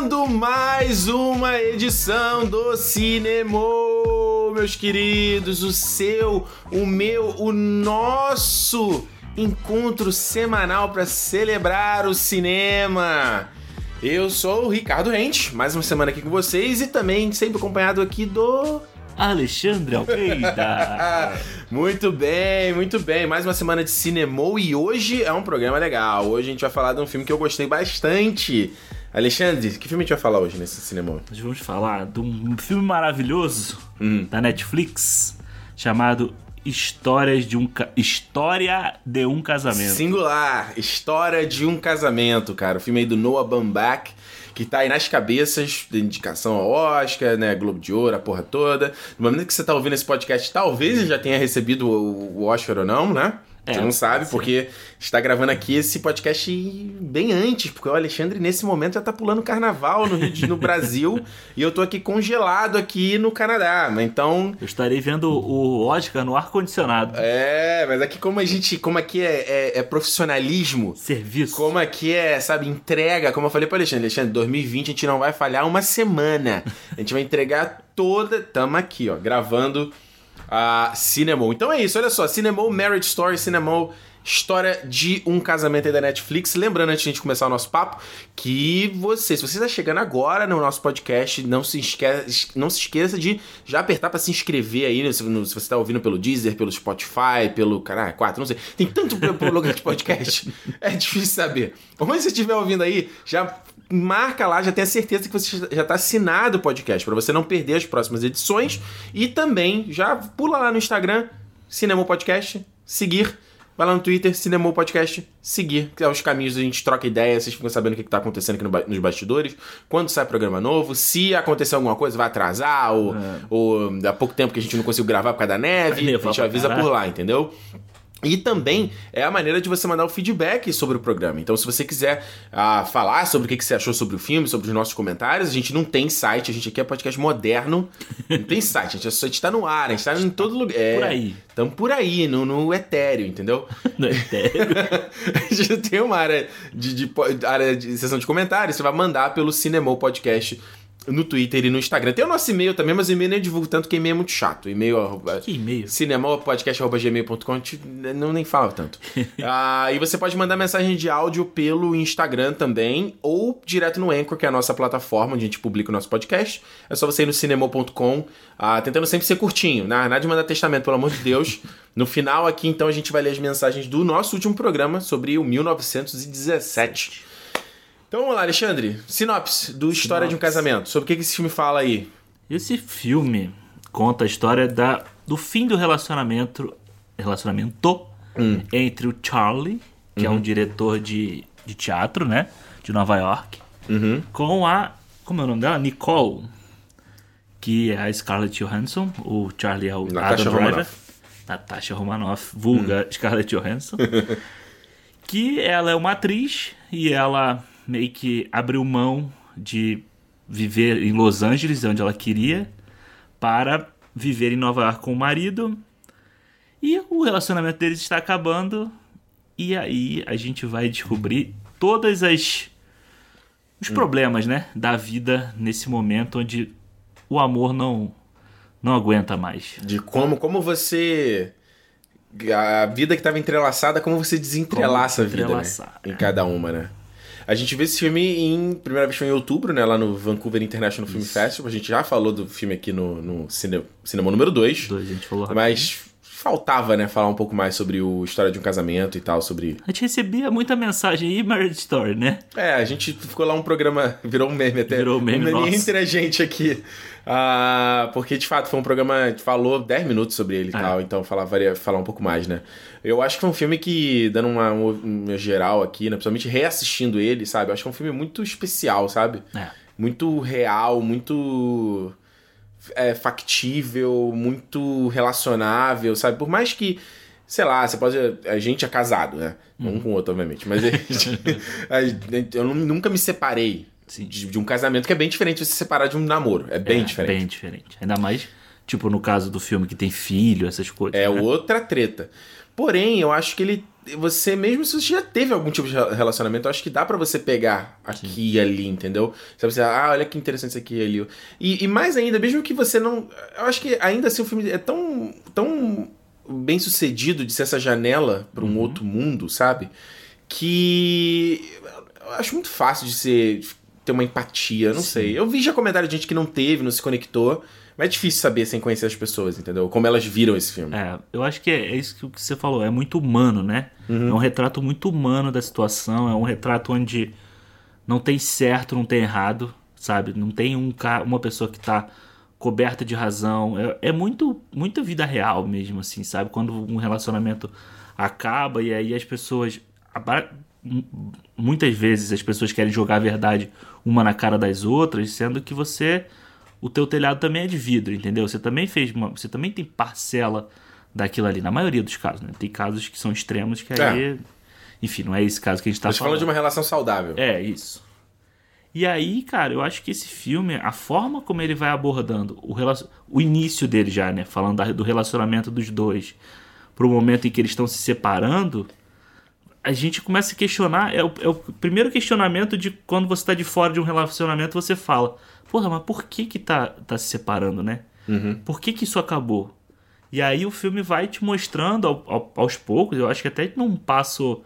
Começando mais uma edição do Cinema, meus queridos, o seu, o meu, o nosso encontro semanal para celebrar o cinema. Eu sou o Ricardo Rente, mais uma semana aqui com vocês e também sempre acompanhado aqui do Alexandre Almeida. muito bem, muito bem. Mais uma semana de cinema e hoje é um programa legal. Hoje a gente vai falar de um filme que eu gostei bastante. Alexandre, que filme a gente vai falar hoje nesse cinema? Nós vamos falar de um filme maravilhoso hum. da Netflix chamado Histórias de um ca... História de um casamento. Singular, História de um casamento, cara. O filme aí do Noah Baumbach que tá aí nas cabeças de indicação ao Oscar, né? Globo de Ouro, a porra toda. No momento que você tá ouvindo esse podcast, talvez ele já tenha recebido o Oscar ou não, né? É, Você não sabe, porque está gravando aqui esse podcast bem antes, porque o Alexandre, nesse momento, já tá pulando carnaval no, Rio de, no Brasil e eu tô aqui congelado aqui no Canadá. Então. Eu estarei vendo o Oscar no ar-condicionado. É, mas aqui, como a gente. Como aqui é, é, é, profissionalismo. Serviço. Como aqui é, sabe, entrega. Como eu falei pro Alexandre, Alexandre, 2020 a gente não vai falhar uma semana. A gente vai entregar toda. Tamo aqui, ó, gravando a Cinemol. Então é isso, olha só, Cinemol Marriage Story, Cinemol História de um casamento aí da Netflix. Lembrando, antes de a gente começar o nosso papo, que você, se você está chegando agora no nosso podcast, não se esqueça, não se esqueça de já apertar para se inscrever aí, no, se você está ouvindo pelo Deezer, pelo Spotify, pelo caralho, 4, não sei. Tem tanto lugar de podcast, é difícil saber. Onde você estiver ouvindo aí, já marca lá, já tenha certeza que você já está assinado o podcast, para você não perder as próximas edições. E também já pula lá no Instagram, Cinema Podcast, seguir. Vai lá no Twitter, Cinema Podcast, seguir, que é os caminhos, a gente troca ideias, vocês ficam sabendo o que está acontecendo aqui no, nos bastidores, quando sai programa novo, se acontecer alguma coisa, vai atrasar, ou, é. ou há pouco tempo que a gente não conseguiu gravar por causa da neve, a gente avisa por lá, entendeu? E também é a maneira de você mandar o feedback sobre o programa. Então, se você quiser uh, falar sobre o que, que você achou sobre o filme, sobre os nossos comentários, a gente não tem site, a gente aqui é podcast moderno. Não tem site, a gente, a gente tá no ar, a gente tá em todo lugar. É, por aí. Estamos por aí, no, no etéreo, entendeu? No etéreo. a gente tem uma área de, de, área de sessão de comentários, você vai mandar pelo Cinemol Podcast no Twitter e no Instagram. Tem o nosso e-mail também, mas o e-mail nem divulgo tanto, que e-mail é muito chato. E-mail... Que e-mail? cinemopodcast.gmail.com não nem fala tanto. ah, e você pode mandar mensagem de áudio pelo Instagram também, ou direto no Anchor, que é a nossa plataforma onde a gente publica o nosso podcast. É só você ir no cinema.com, ah, tentando sempre ser curtinho, né? nada de mandar testamento, pelo amor de Deus. No final aqui, então, a gente vai ler as mensagens do nosso último programa sobre o 1917. Então vamos lá, Alexandre. Sinopse do Sinopse. História de um Casamento. Sobre o que, esse filme fala aí? Esse filme conta a história da, do fim do relacionamento, relacionamento hum. entre o Charlie, que uhum. é um uhum. diretor de, de teatro, né? De Nova York, uhum. com a. Como é o nome dela? Nicole. Que é a Scarlett Johansson. O Charlie é o Natasha Adam Driver. Romanoff. Natasha Romanoff, vulga hum. Scarlett Johansson. que ela é uma atriz e ela meio que abriu mão de viver em Los Angeles, onde ela queria, para viver em Nova York com o marido. E o relacionamento deles está acabando. E aí a gente vai descobrir todas as os hum. problemas, né, da vida nesse momento onde o amor não não aguenta mais. De como como você a vida que estava entrelaçada, como você desentrelaça como a vida, né? Em cada uma, né? A gente viu esse filme em. Primeira vez foi em outubro, né? Lá no Vancouver International Film Isso. Festival. A gente já falou do filme aqui no, no cine, cinema número 2. Dois, a gente falou Mas faltava, né, falar um pouco mais sobre o História de um Casamento e tal, sobre... A gente recebia muita mensagem e Marriage Story, né? É, a gente ficou lá um programa, virou um meme até. Virou um meme, um meme entre a gente aqui. Ah, porque, de fato, foi um programa que falou 10 minutos sobre ele e ah. tal, então falar, falar um pouco mais, né? Eu acho que foi um filme que, dando uma, uma geral aqui, né, principalmente reassistindo ele, sabe? Eu acho que é um filme muito especial, sabe? É. Muito real, muito é, factível, muito relacionável, sabe? Por mais que, sei lá, você pode. A gente é casado, né? Hum. Um com o outro, obviamente. Mas a gente, a, eu nunca me separei de, de, um casamento, que é bem diferente de você se separar de um namoro. É bem é, diferente. Bem diferente. Ainda mais, tipo, no caso do filme que tem filho, essas coisas. É né? outra treta. Porém, eu acho que ele. Você, mesmo se você já teve algum tipo de relacionamento, eu acho que dá para você pegar aqui e ali, entendeu? Você vai ah, olha que interessante isso aqui e ali. E, e mais ainda, mesmo que você não. Eu acho que ainda assim o filme é tão. tão bem sucedido de ser essa janela para um uhum. outro mundo, sabe? Que eu acho muito fácil de ser ter uma empatia, não Sim. sei. Eu vi já comentário de gente que não teve, não se conectou. Mas é difícil saber sem conhecer as pessoas, entendeu? Como elas viram esse filme. É, eu acho que é, é isso que você falou, é muito humano, né? Uhum. É um retrato muito humano da situação, é um retrato onde não tem certo, não tem errado, sabe? Não tem um, uma pessoa que tá coberta de razão. É, é muito, muita vida real mesmo, assim, sabe? Quando um relacionamento acaba e aí as pessoas. Muitas vezes as pessoas querem jogar a verdade uma na cara das outras, sendo que você o teu telhado também é de vidro, entendeu? Você também fez uma, você também tem parcela daquilo ali, na maioria dos casos, né? Tem casos que são extremos que aí, é. enfim, não é esse caso que a gente tá falando. falando de uma relação saudável. É, isso. E aí, cara, eu acho que esse filme, a forma como ele vai abordando o, o início dele já, né, falando do relacionamento dos dois, pro momento em que eles estão se separando, a gente começa a questionar, é o, é o primeiro questionamento de quando você tá de fora de um relacionamento, você fala, porra, mas por que que tá, tá se separando, né? Uhum. Por que que isso acabou? E aí o filme vai te mostrando ao, ao, aos poucos, eu acho que até num passo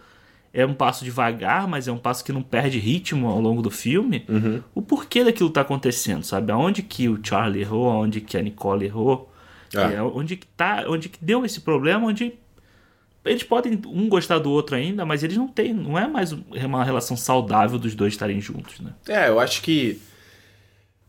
é um passo devagar, mas é um passo que não perde ritmo ao longo do filme, uhum. o porquê daquilo tá acontecendo, sabe? Aonde que o Charlie errou, aonde que a Nicole errou, ah. é, onde que tá, onde que deu esse problema, onde eles podem um gostar do outro ainda, mas eles não têm, não é mais uma relação saudável dos dois estarem juntos, né? É, eu acho que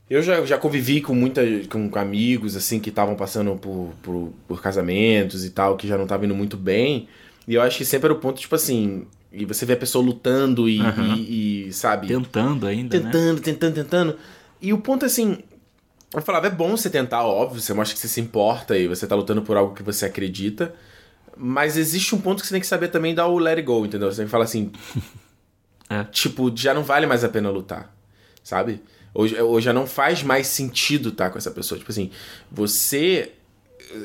eu já, já convivi com muita com, amigos assim que estavam passando por, por, por, casamentos e tal, que já não estavam indo muito bem. E eu acho que sempre era o ponto, tipo assim, e você vê a pessoa lutando e, uhum. e, e sabe. Tentando ainda. Né? Tentando, né? tentando, tentando. E o ponto assim. Eu falava, é bom você tentar, óbvio, você mostra que você se importa e você tá lutando por algo que você acredita. Mas existe um ponto que você tem que saber também dar o let it go, entendeu? Você tem que falar assim. é. Tipo, já não vale mais a pena lutar, sabe? Hoje, hoje já não faz mais sentido estar tá com essa pessoa. Tipo assim, você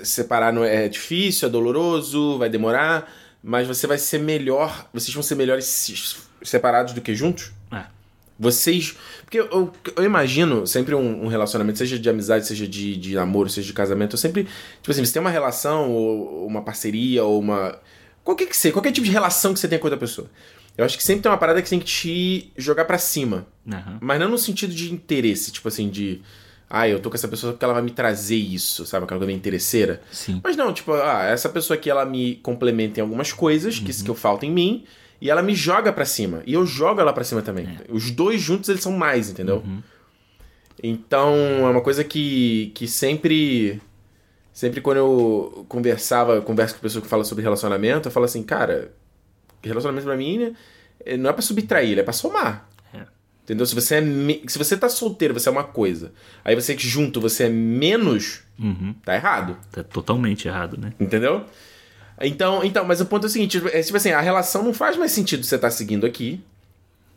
separar não é difícil, é doloroso, vai demorar, mas você vai ser melhor. Vocês vão ser melhores separados do que juntos? É. Vocês. Porque eu, eu, eu imagino sempre um, um, relacionamento, seja de amizade, seja de, de namoro, seja de casamento. Eu sempre. Tipo assim, você tem uma relação, ou uma parceria, ou uma. Qualquer que seja, qualquer tipo de relação que você tenha com outra pessoa. Eu acho que sempre tem uma parada que tem que te jogar para cima. Uhum. Mas não no sentido de interesse, tipo assim, de. Ah, eu tô com essa pessoa porque ela vai me trazer isso, sabe? Aquela coisa interesseira. Sim. Mas não, tipo, ah, essa pessoa aqui, ela me complementa em algumas coisas uhum. que, que eu falta em mim. E ela me joga para cima. E eu jogo ela para cima também. É. Os dois juntos, eles são mais, entendeu? Uhum. Então, é uma coisa que, que sempre... Sempre quando eu conversava, converso com pessoas que falam sobre relacionamento, eu falo assim, cara, relacionamento pra mim né, é, não é pra subtrair, é pra somar. É. Entendeu? Se você, é me... Se você tá solteiro, você é uma coisa. Aí você que junto, você é menos, uhum. tá errado. Tá totalmente errado, né? Entendeu? Então, então, mas o ponto é o seguinte: é, tipo assim, a relação não faz mais sentido você tá seguindo aqui.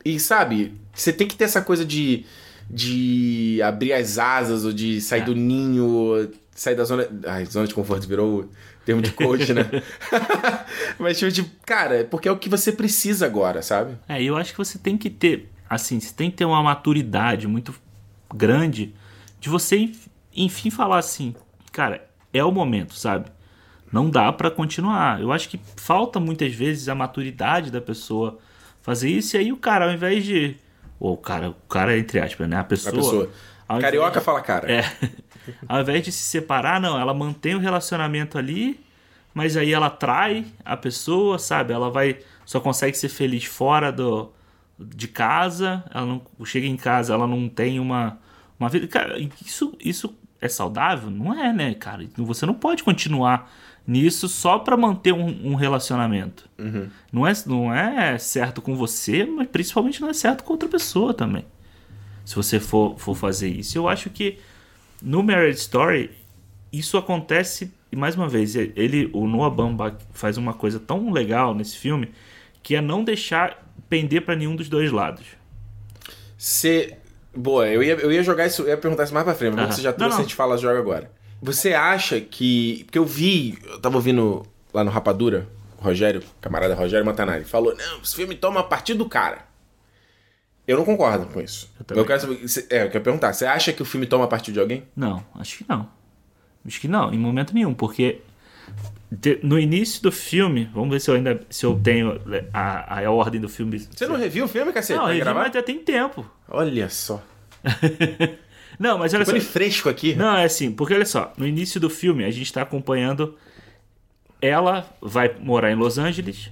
E sabe, você tem que ter essa coisa de, de abrir as asas ou de sair é. do ninho, sair da zona. Ai, zona de conforto virou termo de coach, né? Mas, tipo, tipo, cara, é porque é o que você precisa agora, sabe? É, eu acho que você tem que ter, assim, você tem que ter uma maturidade muito grande de você, enfim, falar assim, cara, é o momento, sabe? Não dá para continuar. Eu acho que falta muitas vezes a maturidade da pessoa fazer isso, e aí o cara, ao invés de. Ou o cara, o cara, entre aspas, né? A pessoa. A pessoa. Carioca de... fala cara. É. Ao invés de se separar, não, ela mantém o relacionamento ali, mas aí ela trai a pessoa, sabe? Ela vai só consegue ser feliz fora do, de casa, ela não chega em casa, ela não tem uma uma vida, cara, isso isso é saudável? Não é, né, cara? Você não pode continuar nisso só para manter um, um relacionamento. Uhum. Não, é, não é certo com você, mas principalmente não é certo com outra pessoa também. Se você for, for fazer isso. Eu acho que no Marriage Story, isso acontece, e mais uma vez, ele, o Noah Baumbach faz uma coisa tão legal nesse filme, que é não deixar pender para nenhum dos dois lados. Você. Boa, eu ia, eu ia jogar isso, eu ia perguntar isso mais pra frente, mas você já trouxe, não, não. a gente fala, joga agora. Você acha que. Porque eu vi, eu tava ouvindo lá no Rapadura, Rogério, camarada Rogério Montanari, falou: não, esse filme toma a partir do cara. Eu não concordo com isso. Eu. Eu quero saber, é, eu quero perguntar, você acha que o filme toma a partir de alguém? Não, acho que não. Acho que não, em momento nenhum, porque de- no início do filme, vamos ver se eu ainda se eu tenho a, a, ordem do filme. Você não reviu o filme, cacete? Não, Vai revi, mas até tem tempo. Olha só. Não, mas olha Ficou só. fresco aqui. Não, é assim, porque olha só, no início do filme a gente está acompanhando. Ela vai morar em Los Angeles.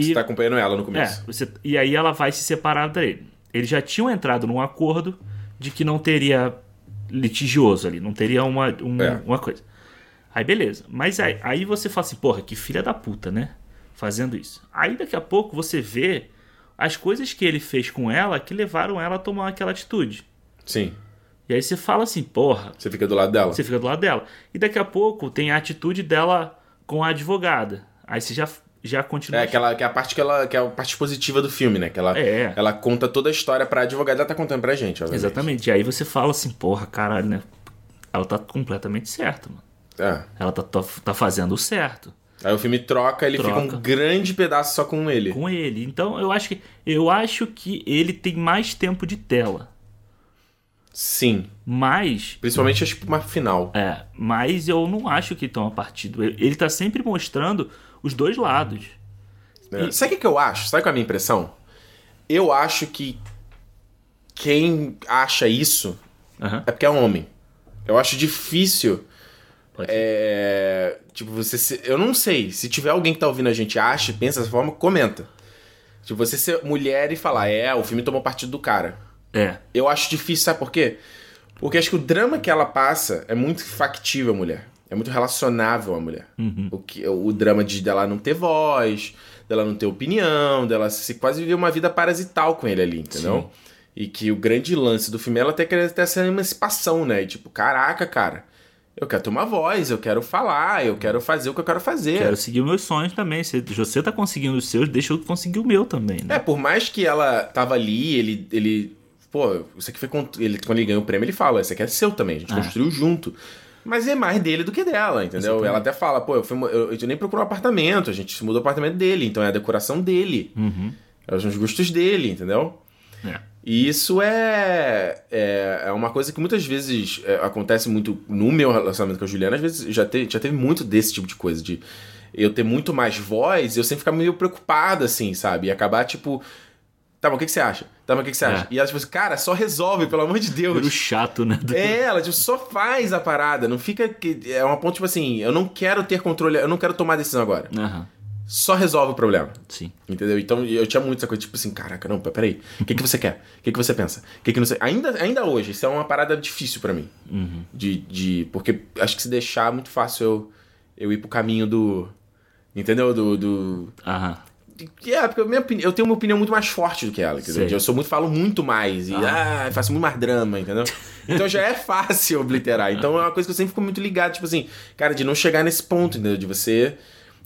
E, Você tá acompanhando ela no é, começo. você, e aí ela vai se separar dele. Eles já tinham entrado num acordo de que não teria litigioso ali, não teria uma, um- É. uma coisa. Aí beleza. Mas aí, aí você fala assim, porra, que filha da puta, né? Fazendo isso. Aí daqui a pouco você vê as coisas que ele fez com ela que levaram ela a tomar aquela atitude. Sim. E aí você fala assim, porra, Você fica do lado dela. você fica do lado dela. E daqui a pouco tem a atitude dela com a advogada. Aí você já, já continua. É, aquela, que é a parte que ela que é a parte positiva do filme, né? Que ela, É. ela conta toda a história pra advogada, ela tá contando pra gente, obviamente. Exatamente. E aí você fala assim, porra, caralho, né? Ela tá completamente certa, mano. É. Ela tá, tá, tá fazendo o certo Aí o filme troca, ele Troca. fica um grande pedaço só com ele. com ele. Então eu acho que eu acho que ele tem mais tempo de tela. Sim. Mas Principalmente acho que uma final. é, mas eu não acho que toma partido. Ele tá sempre mostrando os dois lados. né? Sabe o que, eu acho? Sabe qual é a minha impressão? Eu acho que quem acha isso Aham. é porque é homem. Eu acho difícil. É, tipo, você. se- eu não sei. Se tiver alguém que tá ouvindo a gente e acha, pensa dessa forma, comenta. Tipo, você ser mulher e falar, é, o filme tomou partido do cara. É. Eu acho difícil, sabe por quê? Porque acho que o drama que ela passa é muito factível mulher. É muito relacionável à mulher. O, que, o drama de dela não ter voz, dela não ter opinião, dela se quase viver uma vida parasital com ele ali, entendeu? E que o grande lance do filme é ela ter, querer ter essa emancipação, né? E tipo, caraca, cara, eu quero ter uma voz, eu quero falar, eu quero fazer o que eu quero fazer. Quero seguir meus sonhos também. Se você tá conseguindo os seus, deixa eu conseguir o meu também, né? É, por mais que ela tava ali, ele. ele pô, isso aqui foi. Ele, quando ele ganhou o prêmio, ele fala: Isso aqui é seu também, a gente É. construiu junto. Mas é mais dele do que dela, entendeu? Exatamente. Ela até fala: Pô, eu, fui, eu, eu nem procurou um apartamento, a gente se mudou o apartamento dele, então é a decoração dele. Uhum. É os gostos dele, entendeu? É. E isso é, é, é uma coisa que muitas vezes é, acontece muito no meu relacionamento com a Juliana. Às vezes já teve, já teve muito desse tipo de coisa, de eu ter muito mais voz e eu sempre ficar meio preocupado, assim, sabe? E acabar tipo. Tá bom, o que, que você acha? Tá bom, o que, que você É. acha? E ela, tipo assim, cara, só resolve, pelo amor de Deus. chato, né? É, ela tipo, só faz a parada, não fica. que É uma ponto, tipo assim, eu não quero ter controle, eu não quero tomar decisão agora. Aham. Só resolve o problema. Sim. Entendeu? Então eu tinha muito essa coisa, tipo assim, caraca, não, peraí. O que, que você quer? O que, que você pensa? O que, que não sei. Ainda, ainda hoje, isso é uma parada difícil pra mim. Uhum. De, de. Porque acho que se deixar é muito fácil eu, eu ir pro caminho do. Entendeu? Do. do Aham. É, porque minha opini- eu tenho uma opinião muito mais forte do que ela, entendeu? Sei. Eu sou muito, falo muito mais. E ah, faço muito mais drama, entendeu? Então já é fácil obliterar. Então é uma coisa que eu sempre fico muito ligado, tipo assim, cara, de não chegar nesse ponto, entendeu? De você.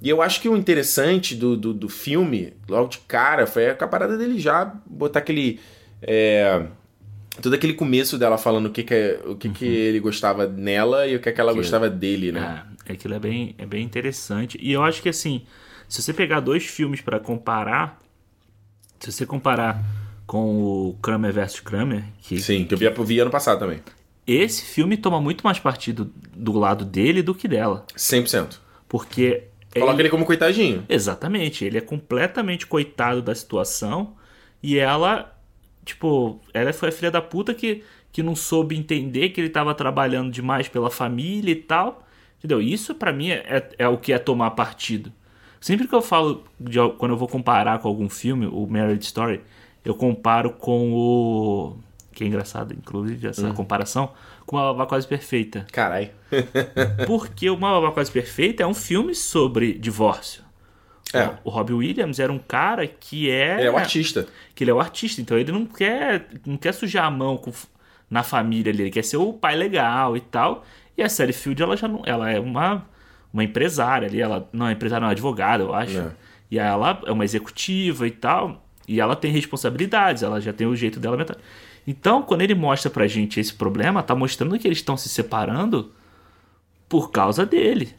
E eu acho que o interessante do, do, do filme, logo de cara, foi a parada dele já botar aquele. É, todo aquele começo dela falando o que, que, é- o que, que ele gostava nela e o que, que ela gostava dele, né? É, aquilo é bem, é bem interessante. E eu acho que assim, se você pegar dois filmes pra comparar, se você comparar com o Kramer vs Kramer, que Sim, que eu vi, vi ano passado também. esse filme toma muito mais partido do lado dele do que dela. 100%. Porque. Coloca ele- ele como coitadinho. Exatamente, ele é completamente coitado da situação e ela, tipo, ela foi a filha da puta que, que não soube entender que ele tava trabalhando demais pela família e tal. Entendeu? Isso pra mim é, é o que é tomar partido. Sempre que eu falo, de, quando eu vou comparar com algum filme, o Marriage Story, eu comparo com o. Que é engraçado, inclusive, essa comparação, com uma babá quase perfeita. Carai. Porque Uma Babá Quase Perfeita é um filme sobre divórcio. É. O Robbie Williams era um cara que é. Ele é o artista. Que ele é o artista, então ele não quer, não quer sujar a mão com- na família ali, ele quer ser o pai legal e tal. E a Sally Field, ela já não. Ela é uma, uma empresária ali, ela não é empresária, não é advogada, eu acho. É. E ela é uma executiva e tal. E ela tem responsabilidades, ela já tem o jeito dela mental. Então, quando ele mostra pra gente esse problema, tá mostrando que eles estão se separando por causa dele.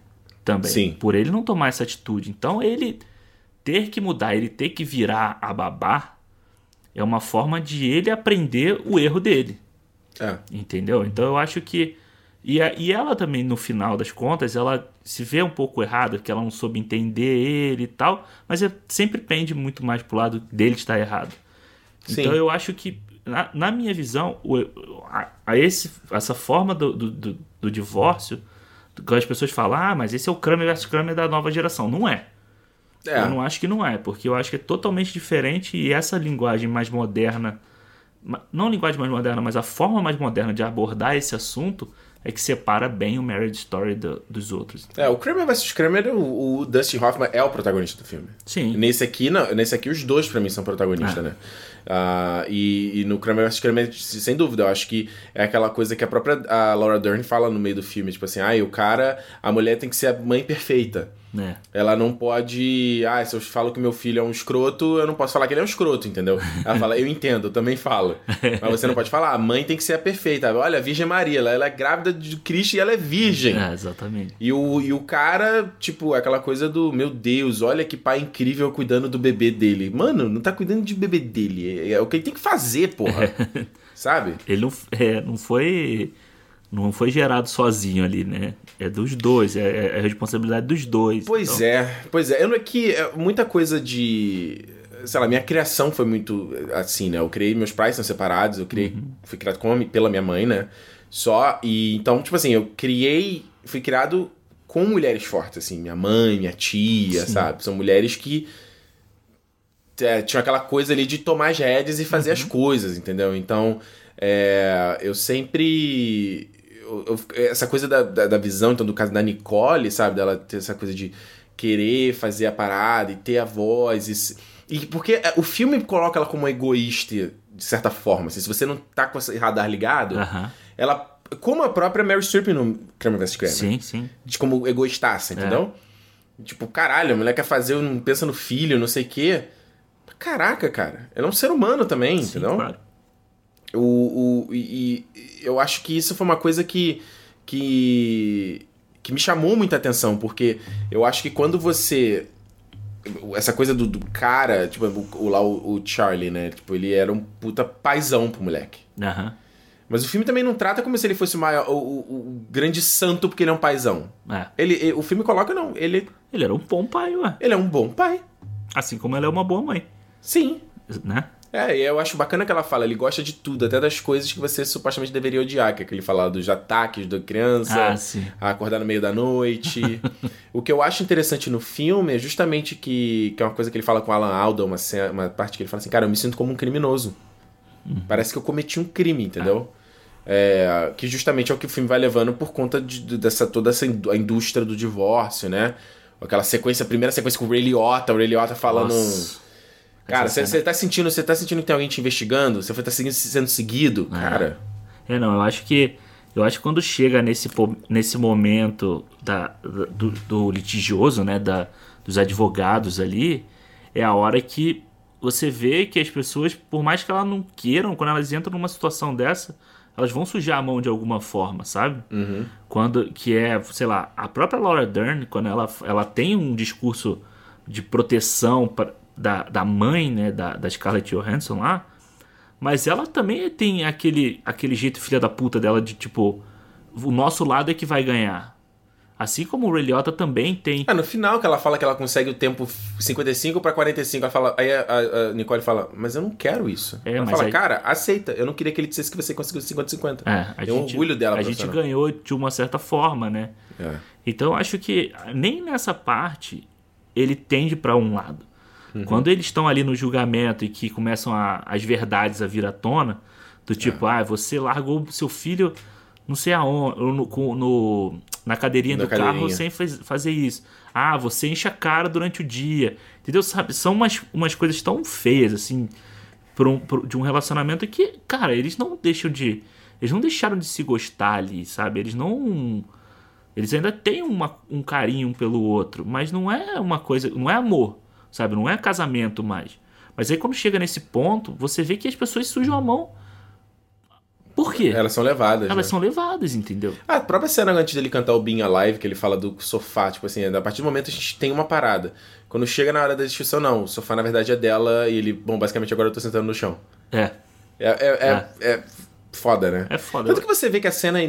também. Sim. Por ele não tomar essa atitude. Então ele ter que mudar, ele ter que virar a babá, é uma forma de ele aprender o erro dele. É. Entendeu? Então eu acho que. E, a- e ela também, no final das contas, ela se vê um pouco errada, que ela não soube entender ele e tal, mas é- sempre pende muito mais pro lado dele estar errado. Sim. Então eu acho que, na, na minha visão, o- a, a esse, essa forma do, do, do- do divórcio, que as pessoas falam, ah, mas esse é o Kramer versus Kramer da nova geração. Não é. É. Eu não acho que não é, porque eu acho que é totalmente diferente e essa linguagem mais moderna, não a linguagem mais moderna, mas a forma mais moderna de abordar esse assunto é que separa bem o Marriage Story do- dos outros. É, o Kramer vs Kramer, o, o Dustin Hoffman é o protagonista do filme. Sim. Nesse aqui, não, nesse aqui os dois pra mim são protagonistas, Ah. né? Ah, e, e no Kramer vs Kramer, sem dúvida, eu acho que é aquela coisa que a própria a Laura Dern fala no meio do filme, tipo assim, ah, o cara, a mulher tem que ser a mãe perfeita. Né? Ela não pode. Ah, se eu falo que meu filho é um escroto, eu não posso falar que ele é um escroto, entendeu? Ela fala, eu entendo, eu também falo. Mas você não pode falar, a mãe tem que ser a perfeita. Olha, a Virgem Maria, ela, ela é grávida de Cristo e ela é virgem. É, exatamente. E o, e o cara, tipo, aquela coisa do, meu Deus, olha que pai incrível cuidando do bebê dele. Mano, não tá cuidando de bebê dele. É, é o que ele tem que fazer, porra. Sabe? Ele não, é, não foi não foi gerado sozinho ali, né? É dos dois, é, é a responsabilidade dos dois. Pois Então, é, pois é. Eu não é que é muita coisa de. Sei lá, minha criação foi muito assim, né? Eu criei, meus pais são separados, eu criei, fui criado com, pela minha mãe, né? Só, e então, tipo assim, eu criei, fui criado com mulheres fortes, assim, minha mãe, minha tia, Sim. sabe? São mulheres que é, tinham aquela coisa ali de tomar as rédeas e fazer as coisas, entendeu? Então, é, eu sempre. Eu- eu- essa coisa da, da, da visão, então, do caso da Nicole, sabe? Dela ter essa coisa de querer fazer a parada e ter a voz. E, e porque é, o filme coloca ela como egoísta, de certa forma. assim, se você não tá com esse radar ligado, ela. Como a própria Mary Streep no Kramer vs. Kramer Sim, sim. de como egoistaça, entendeu? Tipo, caralho, a mulher quer fazer, não pensa no filho, não sei o quê. Caraca, cara. Ela é um ser humano também, Sim, entendeu? claro. O, o, e, eu acho que isso foi uma coisa que, que, que me chamou muita atenção, porque eu acho que quando você. Essa coisa do, do cara, tipo, o, o, lá o, o Charlie, né? Tipo, ele era um puta paizão pro moleque. Aham. Mas o filme também não trata como se ele fosse o, maior, o, o- o grande santo porque ele é um paizão. É. Ele, ele- o filme coloca, não, ele, Ele era um bom pai, ué. ele é um bom pai. Assim como ela é uma boa mãe, Sim. né? É, e eu acho bacana que ela fala, ele gosta de tudo, até das coisas que você supostamente deveria odiar, que é que ele fala dos ataques da criança, Ah, acordar no meio da noite. o que eu acho interessante no filme é justamente que, que é uma coisa que ele fala com Alan Alda, uma, uma parte que ele fala assim, cara, eu me sinto como um criminoso. Parece que eu cometi um crime, entendeu? É, que justamente é o que o filme vai levando por conta de, de- dessa toda essa a indústria do divórcio, né? Aquela sequência, a primeira sequência com o Ray Liotta, o Ray Liotta falando... Nossa. Cara, você tá sentindo, você tá sentindo que tem alguém te investigando? Você tá seguindo- sendo seguido? Cara, É, não, eu acho que. Eu acho que quando chega nesse, nesse momento da, do, do litigioso, né? Da, dos advogados ali, é a hora que você vê que as pessoas, por mais que elas não queiram, quando elas entram numa situação dessa, elas vão sujar a mão de alguma forma, sabe? Quando que é, sei lá, a própria Laura Dern, quando ela, ela tem um discurso de proteção pra, da, da mãe, né, da, da Scarlett Johansson lá, mas ela também tem aquele, aquele jeito filha da puta dela de tipo, o nosso lado é que vai ganhar. Assim como o Ray Liotta também tem. ah, no final que ela fala que ela consegue o tempo 55 pra 45, ela fala, aí a, a- a Nicole fala, mas eu não quero isso. É, ela fala, aí- cara, aceita, eu não queria que ele dissesse que você conseguiu 50-50. É, a um gente, orgulho dela A gente ganhou de uma certa forma, né? É. Então eu acho que nem nessa parte ele tende pra um lado. Quando eles estão ali no julgamento e que começam a- as verdades a vir à tona, do tipo, ah, você largou seu filho não sei aonde, no, no- na cadeirinha Na do carro cadeirinha. sem faz- fazer isso. Ah, você enche a cara durante o dia. Entendeu? Sabe? São umas, umas coisas tão feias, assim, por um- por- de um relacionamento que, cara, eles não deixam de. Eles não deixaram de se gostar ali, sabe? Eles não. Eles ainda têm uma- um carinho um pelo outro, mas não é uma coisa. Não é amor, sabe? Não é casamento mais. Mas aí quando chega nesse ponto, você vê que as pessoas sujam a mão Por quê? Elas são levadas. Elas né? são levadas, entendeu? A própria cena antes dele cantar o Being Alive, que ele fala do sofá, tipo assim, a partir do momento a gente tem uma parada. Quando chega na hora da discussão, não, o sofá na verdade é dela e ele, bom, basicamente agora eu tô sentando no chão. É. É, é, é, é foda, né? É foda. Tanto que você vê que a cena,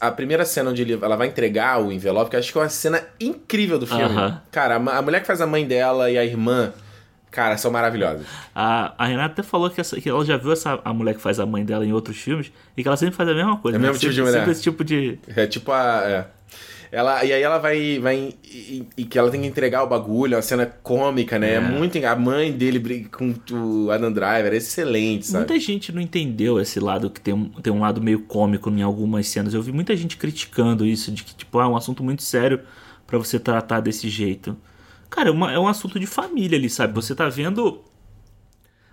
a, a primeira cena onde ele, ela vai entregar o envelope, que eu acho que é uma cena incrível do filme. Aham. Cara, a, a mulher que faz a mãe dela e a irmã, cara, são maravilhosas. A, a Renata até falou que, essa- que ela já viu essa, a mulher que faz a mãe dela em outros filmes e que ela sempre faz a mesma coisa. É o né? mesmo tipo de Sempre- mulher. Sempre esse tipo de. É tipo a. é. Ela, e aí ela vai. vai e, e que ela tem que entregar o bagulho, é uma cena cômica, né? É, É. muito. A mãe dele briga com o Adam Driver, é excelente, sabe? Muita gente não entendeu esse lado, que tem um, tem um lado meio cômico em algumas cenas. Eu vi muita gente criticando isso, de que, tipo, ah, é um assunto muito sério pra você tratar desse jeito. Cara, é, uma- é um assunto de família ali, sabe? Você tá vendo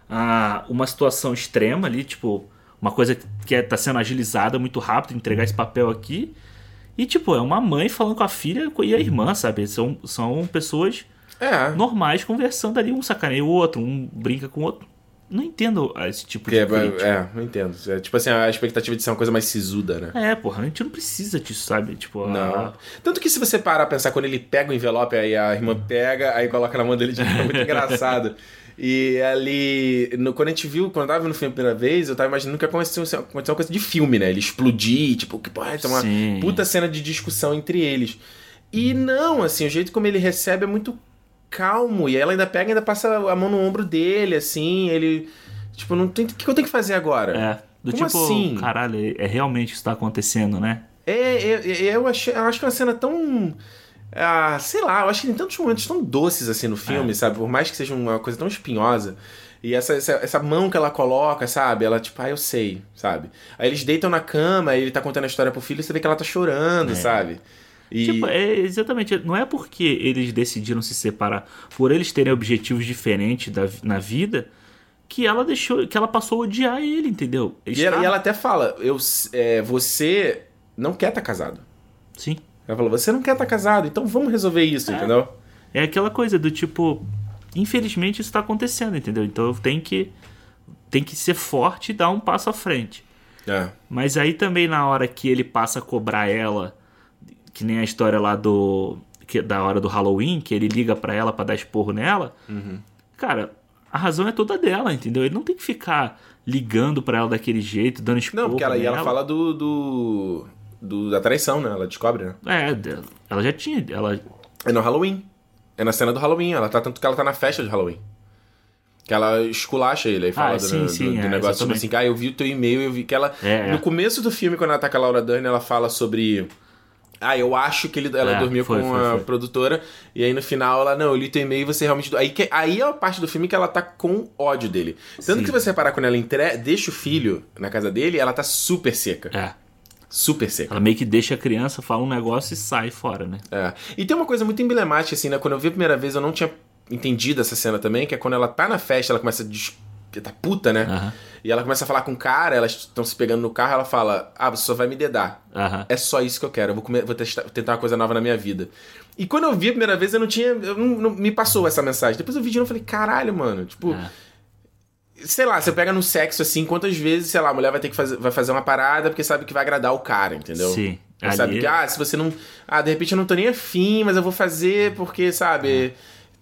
ah, uma situação extrema ali, tipo, uma coisa que é, tá sendo agilizada muito rápido, entregar esse papel aqui. E, tipo, é uma mãe falando com a filha e a irmã, sabe? São, são pessoas É. normais conversando ali, um sacaneia o outro, um brinca com o outro. Não entendo esse tipo Porque de é, é, não entendo. É, tipo assim, a expectativa de ser uma coisa mais sisuda, né? É, porra, a gente não precisa disso, sabe? Tipo, Não. ah, Tanto que se você parar a pensar, quando ele pega o envelope, aí a irmã pega, aí coloca na mão dele de novo, é muito engraçado. E ali, no- quando a gente viu, quando eu tava vendo o filme a primeira vez, eu tava imaginando que aconteceu, aconteceu uma coisa de filme, né? Ele explodir, tipo, que porra, tem uma Sim. puta cena de discussão entre eles. E não, assim, o jeito como ele recebe é muito calmo. E ela ainda pega e ainda passa a mão no ombro dele, assim, ele. Tipo, não tem. O que eu tenho que fazer agora? é. Do Como tipo, assim? caralho, é, é realmente isso que tá acontecendo, né? É, é, é, eu, achei, eu acho que é uma cena tão. Ah, sei lá, eu acho que tem tantos momentos tão doces assim no filme, sabe? Por mais que seja uma coisa tão espinhosa. E essa, essa, essa mão que ela coloca, sabe? Ela, tipo, ah, eu sei, sabe? Aí eles deitam na cama, ele tá contando a história pro filho e você vê que ela tá chorando, sabe? E. Tipo, é exatamente. Não é porque eles decidiram se separar, por eles terem objetivos diferentes da, na vida, que ela deixou. que ela passou a odiar ele, entendeu? e, ela, e ela até fala, eu, é, você não quer estar casado. Sim. Ela falou, você não quer estar casado, então vamos resolver isso, entendeu? É aquela coisa do tipo, infelizmente isso tá acontecendo, entendeu? Então eu tenho que tem que ser forte e dar um passo à frente. É. Mas aí também na hora que ele passa a cobrar ela, que nem a história lá do que, da hora do Halloween, que ele liga pra ela pra dar esporro nela, cara, a razão é toda dela, entendeu? Ele não tem que ficar ligando pra ela daquele jeito, dando esporro Não, porque ela, e nela. ela fala do, do, do- da traição, né? Ela descobre, né? É, ela já tinha, ela É no Halloween. É na cena do Halloween. Ela tá tanto que ela tá na festa de Halloween. Que ela esculacha ele aí fala Ah, do, sim, do- sim, do é, negócio tipo exatamente. assim, ah, eu vi o teu e-mail, eu vi que ela. É, no é. começo do filme, quando ela tá com a Laura Dern, ela fala sobre. Ah, eu acho que ele, ela É, dormiu foi, com foi, a foi. produtora. E aí no final ela, não, eu li teu e-mail e você realmente. Aí, que, aí é a parte do filme que ela tá com ódio dele. Tanto Sim. que se você reparar quando ela entre... deixa o filho na casa dele, ela tá super seca. é, Super seca. ela meio que deixa a criança, fala um negócio e sai fora, né? É. E tem uma coisa muito emblemática, assim, né? Quando eu vi a primeira vez, eu não tinha entendido essa cena também, que é quando ela tá na festa, ela começa a. Tá puta, né? E ela começa a falar com o cara, elas estão se pegando no carro, ela fala: Ah, você só vai me dedar. É só isso que eu quero, eu vou, comer- vou testar- tentar uma coisa nova na minha vida. E quando eu vi a primeira vez, eu não tinha. Eu não, não- me passou essa mensagem. Depois eu vi de novo e falei, caralho, mano. Tipo, É. sei lá, você pega no sexo assim, quantas vezes, sei lá, a mulher vai ter que fazer, vai fazer uma parada porque sabe que vai agradar o cara, entendeu? Sim. Ela Ali- sabe que, ah, se você não. Ah, de repente eu não tô nem afim, mas eu vou fazer porque, sabe.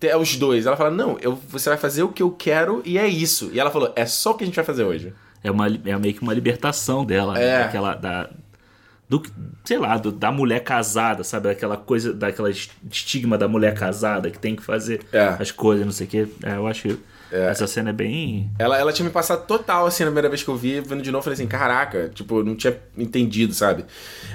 É os dois. Ela fala, não, eu, você vai fazer o que eu quero e é isso. E ela falou, é só o que a gente vai fazer hoje. É, uma, é meio que uma libertação dela, né? É. Daquela, da, do, sei lá, do- da mulher casada, sabe? Daquela coisa, daquela es- estigma da mulher casada que tem que fazer É. as coisas, não sei o quê. É, eu acho que essa cena é bem... Ela, ela tinha me passado total, assim, na primeira vez que eu vi, vendo de novo, eu falei assim, caraca, tipo, eu não tinha entendido, sabe?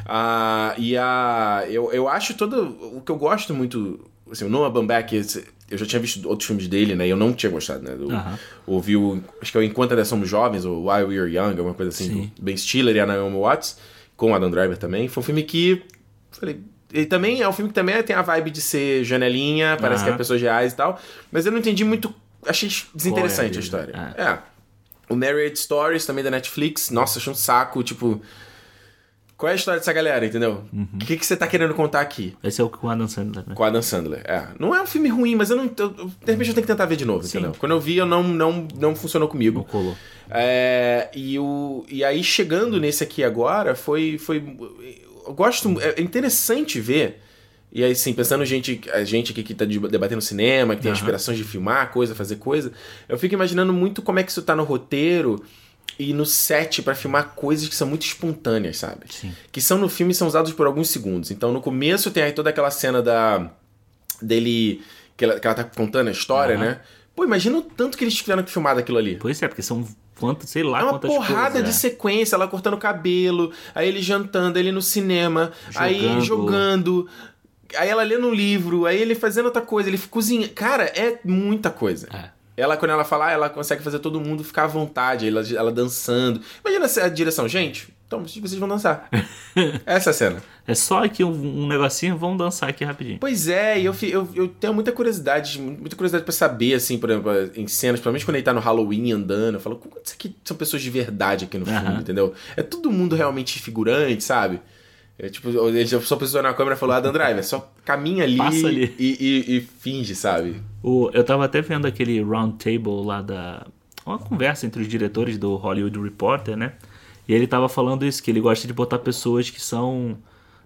Ah, e a. Eu, eu acho todo. O que eu gosto muito. Assim, o Noah esse- eu já tinha visto outros filmes dele, né? E eu não tinha gostado, né? Do, Aham. Ouvi o. Acho que é o Enquanto Ainda Somos Jovens, ou While We Are Young, alguma coisa assim, Sim. do Ben Stiller e a Naomi Watts, com o Adam Driver também. Foi um filme que. Falei. Ele também é um filme que também tem a vibe de ser janelinha, parece que é pessoas reais e tal. Mas eu não entendi muito. Achei desinteressante a história. É. É. O Married Stories, também da Netflix. Nossa, achei um saco, tipo. Qual é a história dessa galera, entendeu? O que, que você tá querendo contar aqui? Esse é o com o Adam Sandler, né? Com Adam Sandler. É. Não é um filme ruim, mas eu não. eu- eu- de repente eu tenho que tentar ver de novo, entendeu? Quando eu vi, eu não, não, não funcionou comigo. Não colou. É, e, o, e aí, chegando nesse aqui agora, foi. foi eu gosto. É interessante ver. E aí, sim, pensando gente, a gente aqui que tá de- debatendo cinema, que tem Aham. aspirações de filmar coisa, fazer coisa, eu fico imaginando muito como é que isso tá no roteiro e no set pra filmar coisas que são muito espontâneas, sabe? Sim. Que são no filme e são usados por alguns segundos. Então, no começo tem aí toda aquela cena da. dele. que ela, que ela tá contando a história, Aham. né? Pô, imagina o tanto que eles tiveram que filmar daquilo ali. Pois é, porque são quantas, sei lá É uma porrada coisas. de é. sequência, ela cortando o cabelo, aí ele jantando, ele no cinema, aí Jogando. Aí ela lendo um livro, aí ele fazendo outra coisa, ele cozinha. Cara, é muita coisa. É. Ela, quando ela fala, ah, ela consegue fazer todo mundo ficar à vontade, ela, ela dançando. Imagina a direção, gente, então vocês vão dançar. Essa é a cena. É só aqui um, um negocinho, vamos dançar aqui rapidinho. Pois é, e eu, eu, eu tenho muita curiosidade, muita curiosidade pra saber, assim, por exemplo, em cenas, principalmente quando ele tá no Halloween andando, eu falo, quantos aqui são pessoas de verdade aqui no filme, Aham. entendeu? É todo mundo realmente figurante, sabe? É, tipo, ele já só posicionou a câmera e falou, Adam Driver, só caminha ali, ali. E, e- e finge, sabe? O, eu tava até vendo aquele round table lá da. Uma conversa entre os diretores do Hollywood Reporter, né? E ele tava falando isso, que ele gosta de botar pessoas que são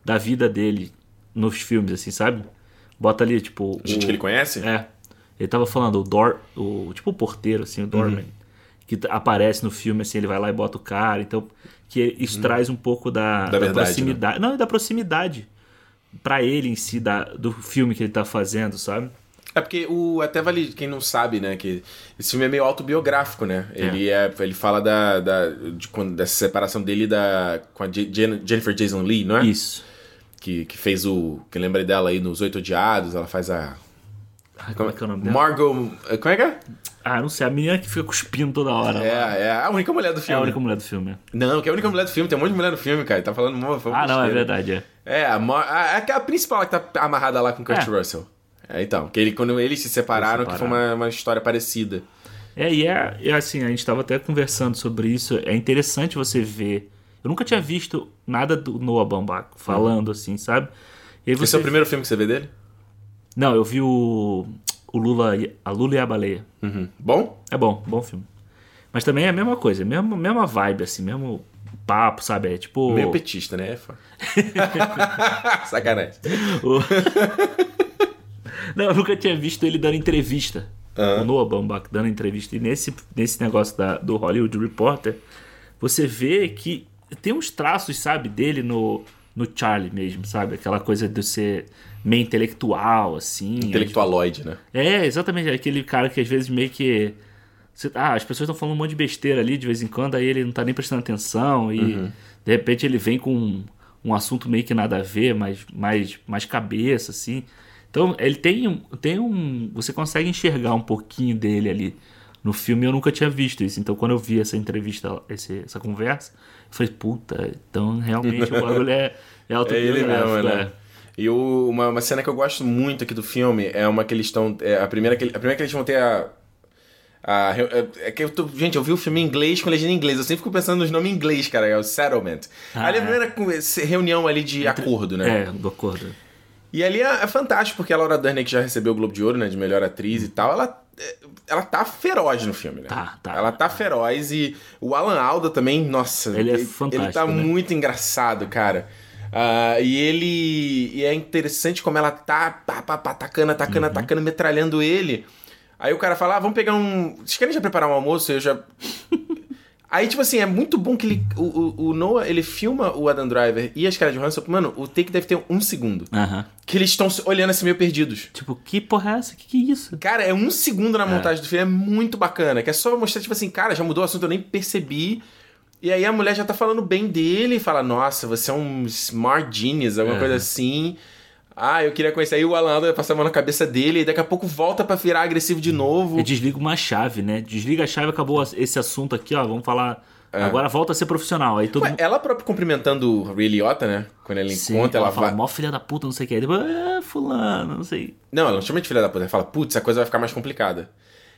da vida dele nos filmes, assim, sabe? Bota ali, tipo. Gente o- que ele conhece? É. Ele tava falando o Dor. O, tipo o porteiro, assim, o Doorman. Que aparece no filme, assim, ele vai lá e bota o cara. Então, que isso traz um pouco da, Da verdade, proximidade. Não, e da proximidade pra ele em si, da, do filme que ele tá fazendo, sabe? É porque o até vale quem não sabe, né, que esse filme é meio autobiográfico, né? Ele é, ele fala da, da de quando dessa separação dele da com a Je- Jen- Jennifer Jason Lee, não é? Isso. Que, que fez o que lembra dela aí nos Oito Odiados, ela faz a Ai, como é que é o nome dela? Margot, como é que é? Ah, não sei, a menina que fica cuspindo toda hora. É, é a única mulher do É filme. a única mulher do filme. Não, que é a única mulher do filme, tem um monte de mulher no filme, cara. Tá falando mó, Ah, não, é verdade, é. É, a, a, a, a principal que tá amarrada lá com o Kurt É. Russell. É, então, que ele, quando eles se separaram, Eles que foi uma, uma história parecida. É, e é, é assim, a gente tava até conversando sobre isso. É interessante você ver. Eu nunca tinha visto nada do Noah Baumbach falando assim, sabe? E Esse você... é o primeiro filme que você vê dele? Não, eu vi o, o Lula, e- a Lula e a Baleia. Uhum. Bom? É bom, bom filme. Mas também é a mesma coisa, mesma, mesma vibe, assim, mesmo papo, sabe? É tipo. Meio petista, né? É. Sacanagem. o- Não, eu nunca tinha visto ele dando entrevista. Aham. O Noah Baumbach dando entrevista. E nesse, nesse negócio da, do Hollywood Reporter, você vê que tem uns traços, sabe, dele no, no Charlie mesmo, sabe? Aquela coisa de ser meio intelectual, assim. Intelectualoide, né? É, exatamente. Aquele cara que às vezes meio que. ah, as pessoas estão falando um monte de besteira ali de vez em quando, aí ele não tá nem prestando atenção e de repente ele vem com um, um assunto meio que nada a ver, mas mais, mais cabeça, assim. Então ele tem, um- tem um. Você consegue enxergar um pouquinho dele ali no filme. Eu nunca tinha visto isso. Então quando eu vi essa entrevista, essa conversa, falei, puta, então realmente o bagulho é, é É ele mesmo, autobiográfico. né? é. E o- uma, uma cena que eu gosto muito aqui do filme é uma que eles estão. É a, primeira que, a primeira que eles vão ter a. a é, que eu tô, gente, eu vi o filme em inglês com legenda em inglês. Eu sempre fico pensando nos nomes em inglês, cara. É o Settlement. Ah, ali é a é. primeira reunião ali de acordo, né? É, do acordo. E ali é, é fantástico, porque a Laura Dern, que já recebeu o Globo de Ouro, né, de melhor atriz e tal, ela, é, ela tá feroz no filme, né? Tá, tá. Ela tá feroz e o Alan Alda também, nossa. Ele é Ele fantástico, tá né? muito engraçado, cara. Ah, e ele. E é interessante como ela tá pá, pá, pá, atacando, atacando, Uhum. atacando, metralhando ele. Aí o cara fala: ah, vamos pegar um. Vocês querem já preparar um almoço? Eu já. Aí, tipo assim, é muito bom que ele, o, o, o Noah, ele filma o Adam Driver e a Scarlett Johansson. Mano, o take deve ter um segundo. Que eles estão olhando assim meio perdidos. Tipo, que porra é essa? Que que é isso? Cara, é um segundo na montagem do filme, é muito bacana. Que é só mostrar, tipo assim, cara, já mudou o assunto, eu nem percebi. E aí a mulher já tá falando bem dele e fala, nossa, você é um smart genius, alguma É. coisa assim. Ah, eu queria conhecer. Aí o Alan Alda passa a mão na cabeça dele e daqui a pouco volta pra virar agressivo de novo. Ele desliga uma chave, né? Desliga a chave, acabou esse assunto aqui, ó. Vamos falar. É. Agora volta a ser profissional. Aí todo Ué, mundo. ela própria cumprimentando o Ray Liotta, né? Quando ela Sim, encontra, ela, fala, vai. mó filha da puta, não sei o que. Aí depois, ah, fulano, não sei. Não, ela não chama de filha da puta, ela fala, putz, a coisa vai ficar mais complicada.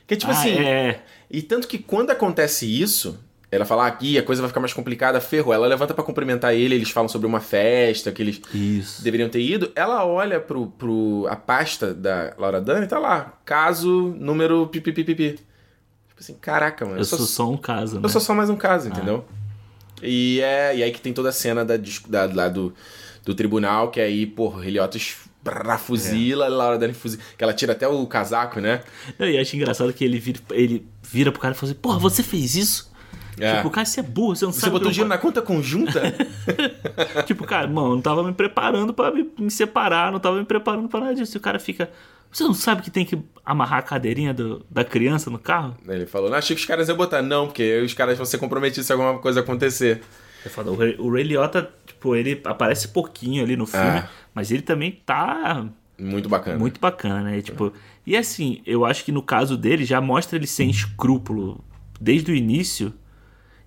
Que tipo ah, assim. é. E tanto que quando acontece isso, Ela fala, aqui a coisa vai ficar mais complicada, ferrou. Ela levanta pra cumprimentar ele, eles falam sobre uma festa que eles Isso. deveriam ter ido. Ela olha pro, pro a pasta da Laura Dern e tá lá, caso número pipipipipi. Tipo assim, caraca, mano. Eu sou só um caso, né? eu sou só mais um caso, entendeu? E, é, e aí que tem toda a cena da, da, lá do, do tribunal, que aí, porra, Heliotas brá, fuzila, Laura Dern fuzila. Que ela tira até o casaco, né? Não, e acho engraçado que ele vira, ele vira pro cara e fala assim, porra, você fez isso? É. Tipo, cara, você é burro, você não Você sabe. botou o que dinheiro eu na conta conjunta? Tipo, cara, mano, eu não tava me preparando pra me, separar, não tava me preparando pra nada disso. E o cara fica, você não sabe que tem que amarrar a cadeirinha do- da criança no carro? Ele falou, não, achei que os caras iam botar. Não, porque os caras vão ser comprometidos se alguma coisa acontecer. É foda. O Ray, o Ray Liotta, tipo, ele aparece pouquinho ali no filme, É. mas ele também tá Muito bacana. muito bacana, né? Tipo, e assim, eu acho que no caso dele já mostra ele sem escrúpulo desde o início.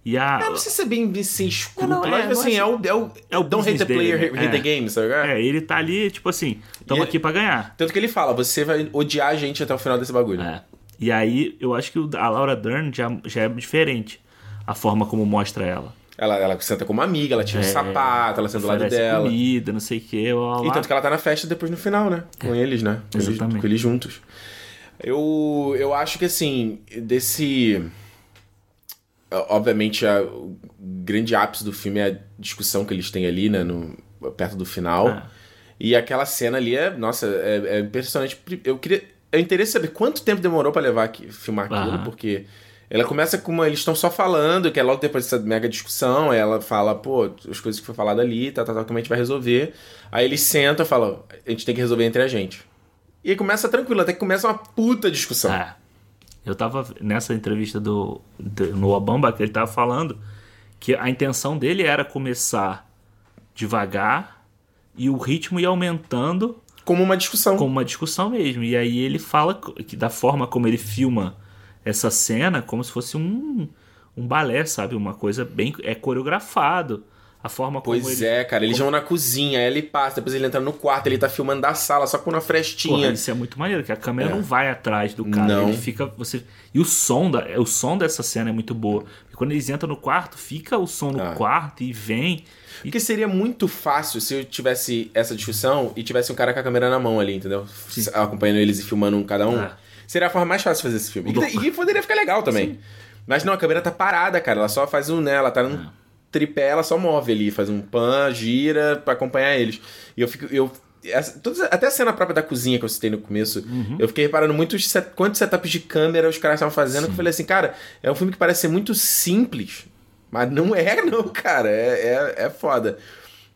E a. Não sei se é bem sem escrúpulo. Não, não, é, assim, é o, é o, é o Don't hate the player, dele, né? hate the É. game, sabe? É, ele tá ali, tipo assim, tamo E- aqui pra ganhar. Tanto que ele fala, você vai odiar a gente até o final desse bagulho. É. E aí, eu acho que a Laura Dern já, já é diferente. A forma como mostra ela. Ela, ela senta como amiga, ela tira o É, sapato, ela senta do lado dela. comida, não sei o que. Blá, E tanto que ela tá na festa depois no final, né? Com eles, né? Com eles, Exatamente. com eles juntos. Eu, eu acho que, assim, desse... Obviamente, a- o grande ápice do filme é a discussão que eles têm ali, né? No, perto do final. É. E aquela cena ali é... Nossa, é, é impressionante. Eu queria... Eu interesse saber quanto tempo demorou pra levar aqui, filmar aquilo, Aham. porque... Ela começa com uma. Eles estão só falando, que é logo depois dessa mega discussão. Ela fala, pô, as coisas que foi falado ali, tá, tá, tá, como a gente vai resolver. Aí eles sentam e falam, a gente tem que resolver entre a gente. E aí começa tranquilo, até que começa uma puta discussão. É. Eu tava nessa entrevista do, do- no Obama que ele tava falando que a intenção dele era começar devagar e o ritmo ia aumentando Como uma discussão. como uma discussão mesmo. E aí ele fala que da forma como ele filma essa cena, como se fosse um, um balé, sabe? Uma coisa bem. É coreografado. A forma como Pois é, cara. Eles vão na cozinha, aí ele passa, depois ele entra no quarto, ele tá filmando da sala, só com uma Porra, frestinha. isso é muito maneiro, que a câmera É. não vai atrás do cara. Não. Ele fica. Você... E o som, da... o som dessa cena é muito boa. Porque quando eles entram no quarto, fica o som no Ah. quarto e vem. Porque seria muito fácil se eu tivesse essa discussão e tivesse um cara com a câmera na mão ali, entendeu? Acompanhando eles e filmando um cada um. É. Seria a forma mais fácil de fazer esse filme. E, e poderia ficar legal também. Mas não, a câmera tá parada, cara. Ela só faz um, né? Ela tá num É. tripé, ela só move ali, faz um pan, gira pra acompanhar eles. E eu fico. Eu, essa- todas- até a cena própria da cozinha que eu citei no começo, Uhum. eu fiquei reparando muitos set, quantos setups de câmera os caras estavam fazendo. Que eu falei assim, cara, é um filme que parece ser muito simples. Mas não é, não, cara. É, é, é foda.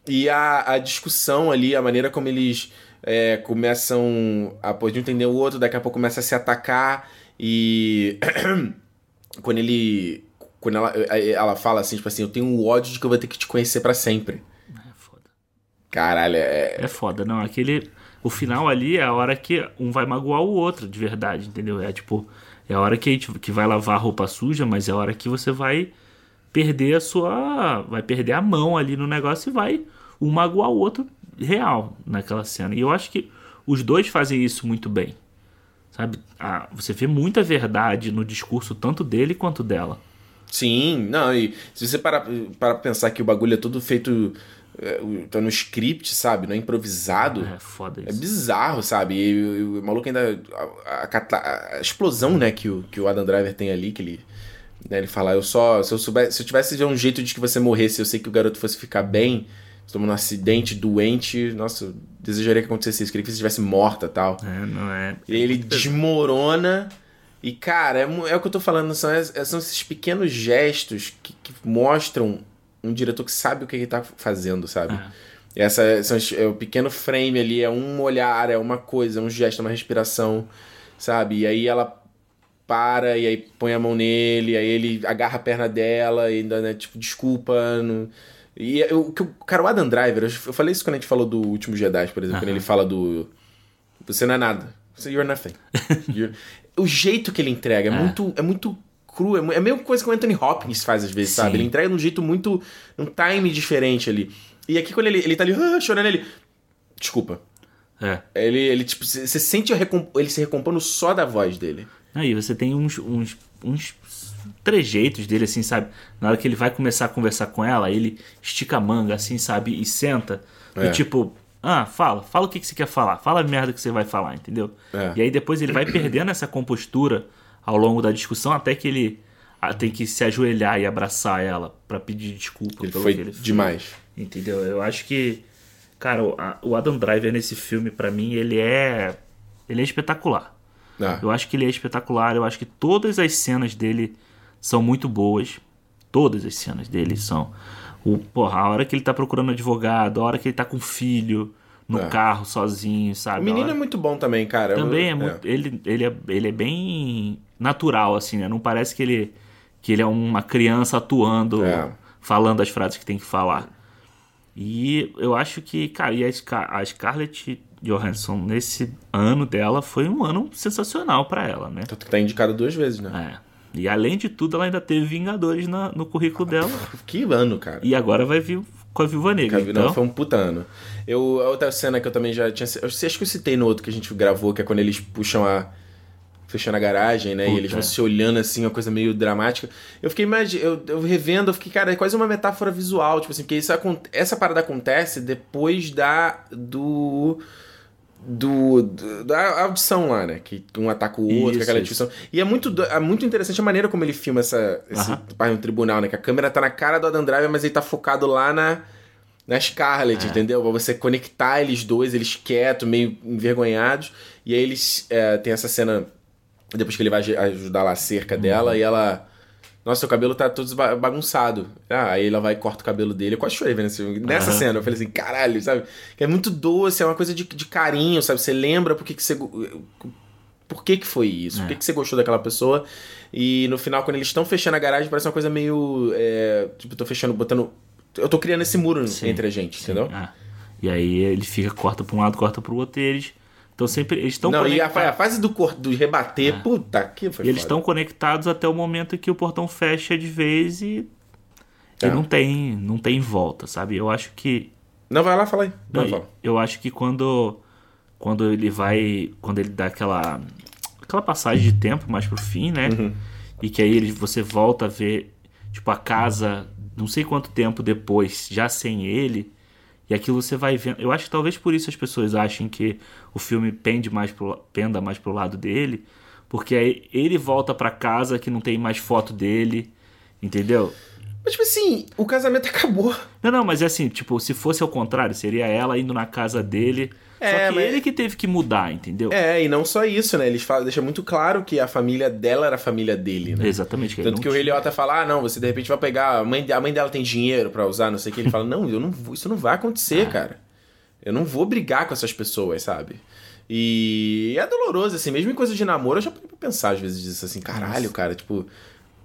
E a, a discussão ali, a maneira como eles é, começam a poder entender o outro, daqui a pouco começa a se atacar e quando ele quando ela, ela fala assim, tipo assim, eu tenho um ódio de que eu vou ter que te conhecer pra sempre. É foda. Caralho, é. É foda, não. Aquele. O final ali é a hora que um vai magoar o outro, de verdade, entendeu? É tipo. É a hora que, a gente, que vai lavar a roupa suja, mas é a hora que você vai perder a sua. Vai perder a mão ali no negócio e vai um magoar o outro real naquela cena. E eu acho que os dois fazem isso muito bem. Sabe? Ah, você vê muita verdade no discurso tanto dele quanto dela. Sim, não, e se você parar para pensar que o bagulho é todo feito. é, tá no script, sabe? Não é improvisado. É foda É isso. bizarro, sabe? E, e o maluco ainda. A, a a explosão, né, que o, que o Adam Driver tem ali, que ele. Né, ele fala, eu só. Se eu soubesse. Se eu tivesse um jeito de que você morresse, eu sei que o garoto fosse ficar bem. Se tomando um acidente, doente, nossa, eu desejaria que acontecesse isso. Queria que você estivesse morta tal. É, não é. Aí ele desmorona. E, cara, é, é o que eu tô falando, são, são esses pequenos gestos que, que mostram um diretor que sabe o que ele tá fazendo, sabe? É. Essa, são, é o pequeno frame ali, é um olhar, é uma coisa, é um gesto, é uma respiração, sabe? E aí ela para e aí põe a mão nele, aí ele agarra a perna dela e ainda, né, tipo, desculpa. Não... E eu, o que o- cara, o Adam Driver, eu eu falei isso quando a gente falou do Último Jedi, por exemplo, quando ele fala do. Você não é nada. Você, You're nothing. You're- o jeito que ele entrega é, muito. É muito cru. É, é a mesma coisa que o Anthony Hopkins faz às vezes, Sim. sabe? Ele entrega de um jeito muito. num time diferente ali. E aqui, quando ele, ele tá ali ah, chorando, ele. Desculpa. É. Ele, ele tipo, você sente ele se recompondo só da voz dele. Aí você tem uns, uns uns trejeitos dele, assim, sabe? Na hora que ele vai começar a conversar com ela, ele estica a manga, assim, sabe? E senta. É. E tipo, ah, fala, fala o que, que você quer falar, fala a merda que você vai falar, entendeu? É. E aí depois ele vai perdendo essa compostura ao longo da discussão até que ele ah, tem que se ajoelhar e abraçar ela pra pedir desculpa Ele pelo foi que ele fez. demais. Entendeu? Eu acho que, cara, o, Adam Driver nesse filme, pra mim, ele é. Ele é espetacular. Ah, Eu acho que ele é espetacular. Eu acho que todas as cenas dele são muito boas. Todas as cenas dele são. O, porra, a hora que ele tá procurando advogado, a hora que ele tá com o filho no É. carro sozinho, sabe? o menino hora- é muito bom também, cara. também é Eu- muito. Ele, ele, é, ele é bem natural, assim, né? Não parece que ele, que ele é uma criança atuando, É. falando as frases que tem que falar. E eu acho que, cara, e a, Scar a Scarlett Johansson, nesse ano dela, foi um ano sensacional pra ela, né? Tanto que tá indicado duas vezes, né? É. E além de tudo, ela ainda teve Vingadores na- no currículo dela. Que ano, cara. E agora vai vir com a Viúva Negra. Cara, Então, Não, foi um puta ano. Eu, a outra cena que eu também já tinha. Eu acho que eu citei no outro que a gente gravou, que é quando eles puxam a. Fechando a garagem, né? Puta, e eles vão se olhando assim, uma coisa meio dramática. Eu fiquei imagi- eu, eu revendo, eu fiquei, cara, é quase uma metáfora visual, tipo assim, porque isso, essa parada acontece depois da. do. Do, do- da audição lá, né? Que um ataca o outro, Isso, aquela discussão. E é muito, é muito interessante a maneira como ele filma essa, esse Aham. parte no tribunal, né? Que a câmera tá na cara do Adam Driver, mas ele tá focado lá na, na Scarlett, É. entendeu? Pra você conectar eles dois, eles quietos, meio envergonhados. E aí eles é, tem essa cena, depois que ele vai aj- ajudar lá a cerca Uhum. dela, e ela. Nossa, seu cabelo tá todo ba- bagunçado. Ah, aí ela vai e corta o cabelo dele. Eu quase chorei vendo esse. Nessa Aham. cena, eu falei assim, caralho, sabe? É muito doce, é uma coisa de, de carinho, sabe? Você lembra por que, que você. Por que, que foi isso? Por que, que você gostou daquela pessoa? E no final, quando eles estão fechando a garagem, parece uma coisa meio. é, tipo, tô fechando, botando. Eu tô criando esse muro Sim, entre a gente, entendeu? ah. E aí ele fica, corta pra um lado, corta pro outro, e eles estão sempre. Eles estão Não, e a, a fase do, do rebater, puta que foi E eles estão conectados até o momento que o portão fecha de vez e, e É. não tem não tem volta, sabe? Eu acho que Não, vai lá, fala aí. Não, não, eu acho que quando quando ele vai quando ele dá aquela aquela passagem de tempo mais pro fim, né? Uhum. E que aí ele, você volta a ver tipo a casa não sei quanto tempo depois já sem ele e aquilo você vai vendo. Eu acho que talvez por isso as pessoas achem que o filme pende mais pro, penda mais pro lado dele, porque aí ele volta pra casa que não tem mais foto dele, entendeu? Mas, tipo assim, o casamento acabou. Não, não, mas é assim, tipo, se fosse ao contrário, seria ela indo na casa dele. É, só que mas- ele que teve que mudar, entendeu? É, e não só isso, né? Eles falam, deixam muito claro que a família dela era a família dele, né? Exatamente. ele Tanto que o Rei Liotta fala, ah, não, você de repente vai pegar, a mãe, a mãe dela tem dinheiro pra usar, não sei o que. Ele fala, não, eu não vou, isso não vai acontecer, cara. Eu não vou brigar com essas pessoas, sabe? E é doloroso, assim, mesmo em coisa de namoro, eu já parei pra pensar às vezes disso, assim, caralho, cara, tipo,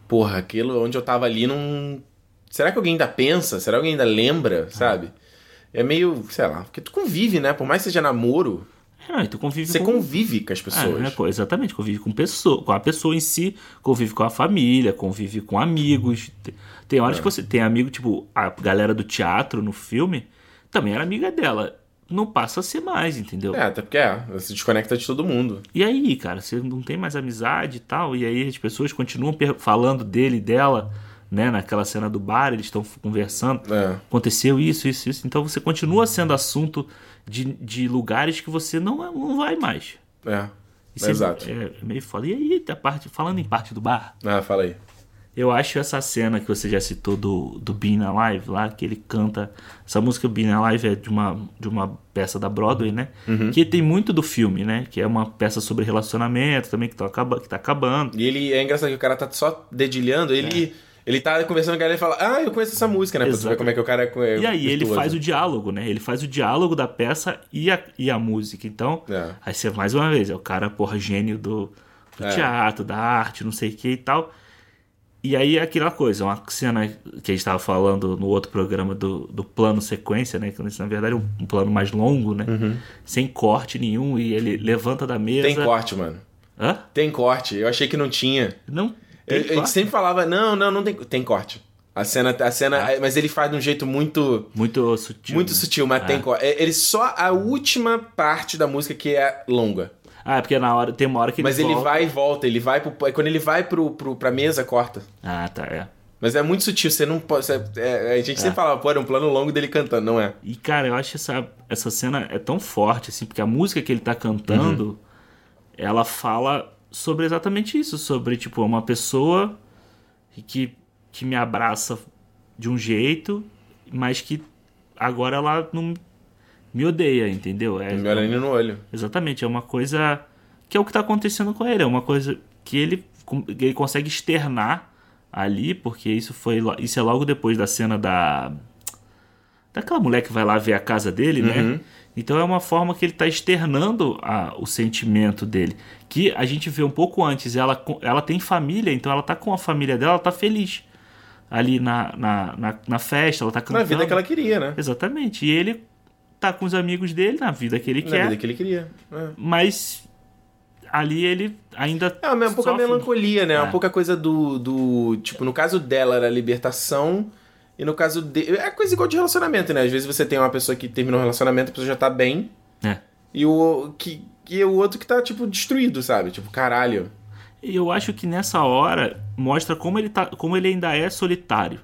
porra, aquilo onde eu tava ali não... Será que alguém ainda pensa? Será que alguém ainda lembra, sabe? É meio, sei lá, porque tu convive, né? Por mais que seja namoro, É, não, tu convive você com... convive com as Ah, pessoas. é, exatamente, convive com pessoa, com a pessoa em si, convive com a família, convive com amigos. Tem, tem É. horas que você tem amigo, tipo, a galera do teatro no filme também era amiga dela. Não passa a ser mais, entendeu? É, até porque é, você desconecta de todo mundo. E aí, cara, você não tem mais amizade e tal, e aí as pessoas continuam falando dele e dela, né, naquela cena do bar, eles estão conversando. É. Aconteceu isso, isso, isso. Então você continua sendo assunto de, de lugares que você não, não vai mais. É. Isso é- Exato. É, meio foda. E aí, a parte, falando em parte do bar, Ah, fala aí. eu acho essa cena que você já citou do, do Being Alive lá, que ele canta. Essa música Being Alive é de uma, de uma peça da Broadway, né? Uhum. Que tem muito do filme, né? Que é uma peça sobre relacionamento também, que tá, acaba, que tá acabando. E ele é engraçado que o cara tá só dedilhando, ele. Ele tá conversando com a galera e fala, ah, eu conheço essa música, né? Pra tu ver Exato. como é que o cara é. é E aí ele faz o diálogo, né? Ele faz o diálogo da peça e a, e a música. Então, É. aí você, mais uma vez, é o cara, porra, gênio do, do É. teatro, da arte, não sei o que e tal. E aí é aquela coisa, uma cena que a gente tava falando no outro programa do, do plano sequência, né? Que na verdade é um, um plano mais longo, né? Sem corte nenhum, e ele levanta da mesa. Uhum. Tem corte, mano. Hã? Tem corte. Eu achei que não tinha. Não. Tem gente sempre falava, não, não, não tem. Tem corte. A cena, a cena, mas ele faz de um jeito muito, Muito sutil. muito né? sutil, mas tem corte. É, Ele só a última parte da música que é longa. Ah, é porque na hora, tem uma hora que Mas ele ele volta. vai e volta, ele vai pro. aí Quando ele vai pro, pro, pra mesa, corta. Ah, tá, é. Mas é muito sutil, você não pode. você- é, a gente sempre fala, pô, era um plano longo dele cantando, não é? E, cara, eu acho essa, essa cena é tão forte, assim, porque a música que ele tá cantando, Uhum. ela fala sobre exatamente isso, sobre, tipo, uma pessoa que, que me abraça de um jeito, mas que agora ela não me odeia, entendeu? É, Me olhando no olho. Exatamente, é uma coisa que é o que tá acontecendo com ele, é uma coisa que ele, ele consegue externar ali, porque isso foi isso é logo depois da cena da daquela mulher que vai lá ver a casa dele, né? Então é uma forma que ele tá externando a- o sentimento dele, que a gente vê um pouco antes, ela ela tem família, então ela tá com a família dela, ela tá feliz ali na, na, na, na festa, ela tá cantando. Na vida que ela queria, né? Exatamente. E ele tá com os amigos dele na vida que ele Na quer. vida que ele queria. É. Mas ali ele ainda. É, uma pouca sofre. melancolia, né? Uma É. pouca coisa do, do. Tipo, no caso dela era a libertação. E no caso dele. É coisa igual de relacionamento, né? Às vezes você tem uma pessoa que terminou um relacionamento, a pessoa já tá bem. É. E o. Que, e o outro que tá, tipo, destruído, sabe? Tipo, caralho. E eu acho que nessa hora mostra como ele, tá, como ele ainda é solitário,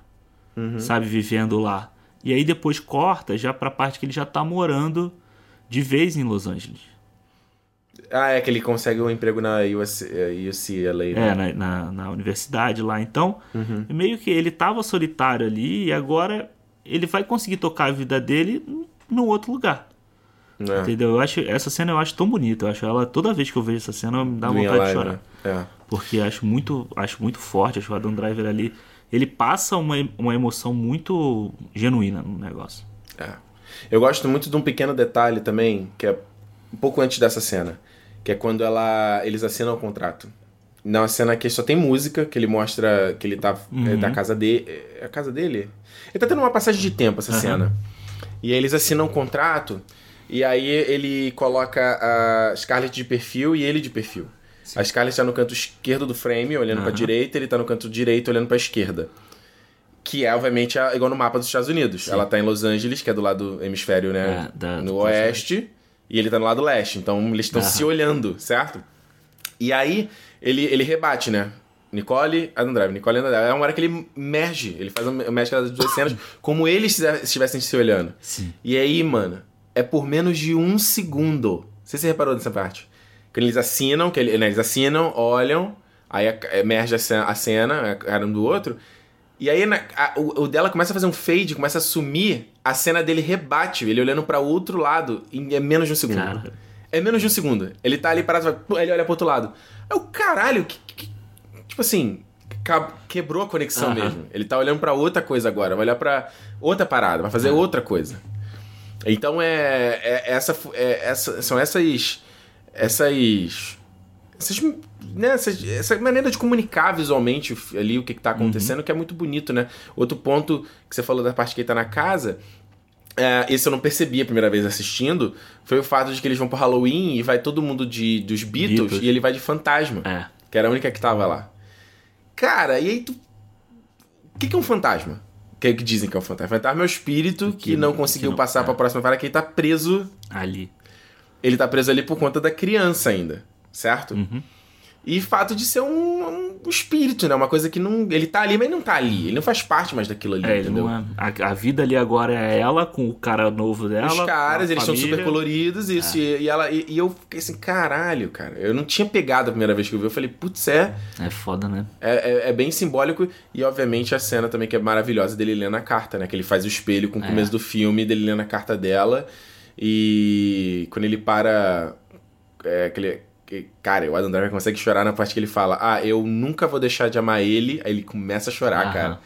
Uhum. sabe? Vivendo lá. E aí depois corta já pra parte que ele já tá morando de vez em Los Angeles. Ah, é que ele consegue um emprego na UC, eh, UCLA, É, né? na, na, na universidade lá. Então, Uhum. meio que ele tava solitário ali e agora ele vai conseguir tocar a vida dele num outro lugar. É. Entendeu? Eu acho, essa cena eu acho tão bonita. Eu acho ela, toda vez que eu vejo essa cena, me dá Do vontade de chorar. Né? Porque acho muito, acho muito forte. Acho o Adam Driver ali. Ele passa uma, uma emoção muito genuína no negócio. É. É. Eu gosto muito de um pequeno detalhe também, que é um pouco antes dessa cena. Que é quando ela, eles assinam o contrato. Na cena que só tem música, que ele mostra que ele tá é, da casa dele. É a casa dele? Ele tá tendo uma passagem de tempo essa Aham. cena. E aí eles assinam o contrato. E aí ele coloca a Scarlett de perfil e ele de perfil. A Scarlett tá no canto esquerdo do frame, olhando pra Aham. direita, ele tá no canto direito, olhando pra esquerda. Que é, obviamente, igual no mapa dos Estados Unidos. Ela tá em Los Angeles, que é do lado do hemisfério, né? É, da- no oeste. E ele tá no lado leste. Então eles estão se olhando, certo? E aí ele, ele rebate, né? Nicole, Adam Driver. Nicole, Adam Driver. É uma hora que ele merge. Ele faz uma mescla das duas cenas como eles estivessem se olhando. Sim. E aí, mano, é por menos de um segundo. Sei se você reparou nessa parte. Quando eles assinam, que ele- né, eles assinam, olham, aí emerge a cena, a cena, a cara um do outro. E aí na- a- o, o dela começa a fazer um fade, começa a sumir, a cena dele rebate, ele olhando pra outro lado, em é menos de um segundo. Cara. É menos de um segundo. Ele tá ali parado, ele olha pro outro lado. É o caralho, que, que- tipo assim, quebrou a conexão mesmo. Ele tá olhando pra outra coisa agora, vai olhar pra outra parada, vai fazer outra coisa. Então é, é essa, é essa são essas essas essas, né, essa maneira de comunicar visualmente ali o que, que tá acontecendo que é muito bonito, né? Outro ponto que você falou da parte que ele tá na casa, é, esse eu não percebi a primeira vez assistindo, foi o fato de que eles vão pro Halloween e vai todo mundo de dos Beatles, Beatles. e ele vai de fantasma, É. que era a única que tava lá. Cara, e aí tu o que, que é um fantasma? O que, que dizem que é um fantasma? Fantasma é o espírito que, Que- não que conseguiu não- passar é. pra próxima vara, que ele tá preso. Ali. Ele tá preso ali por conta da criança ainda, certo? Uhum. E fato de ser um, um espírito, né? Uma coisa que não. Ele tá ali, mas não tá ali. Ele não faz parte mais daquilo ali, É, ele entendeu? é, a, a vida ali agora é ela com o cara novo dela. Os caras, eles são família. super coloridos, isso. E, e ela, e, e eu fiquei assim, caralho, cara. Eu não tinha pegado a primeira vez que eu vi. Eu falei, putz, é, É foda, né? é, é, é bem simbólico. E, obviamente, a cena também que é maravilhosa dele lendo a carta, né? Que ele faz o espelho com o É. começo do filme, dele lendo a carta dela. E quando ele para. É, aquele, que- cara, o Adam Driver consegue chorar na parte que ele fala: Ah, eu nunca vou deixar de amar ele. Aí ele começa a chorar, Aham. cara.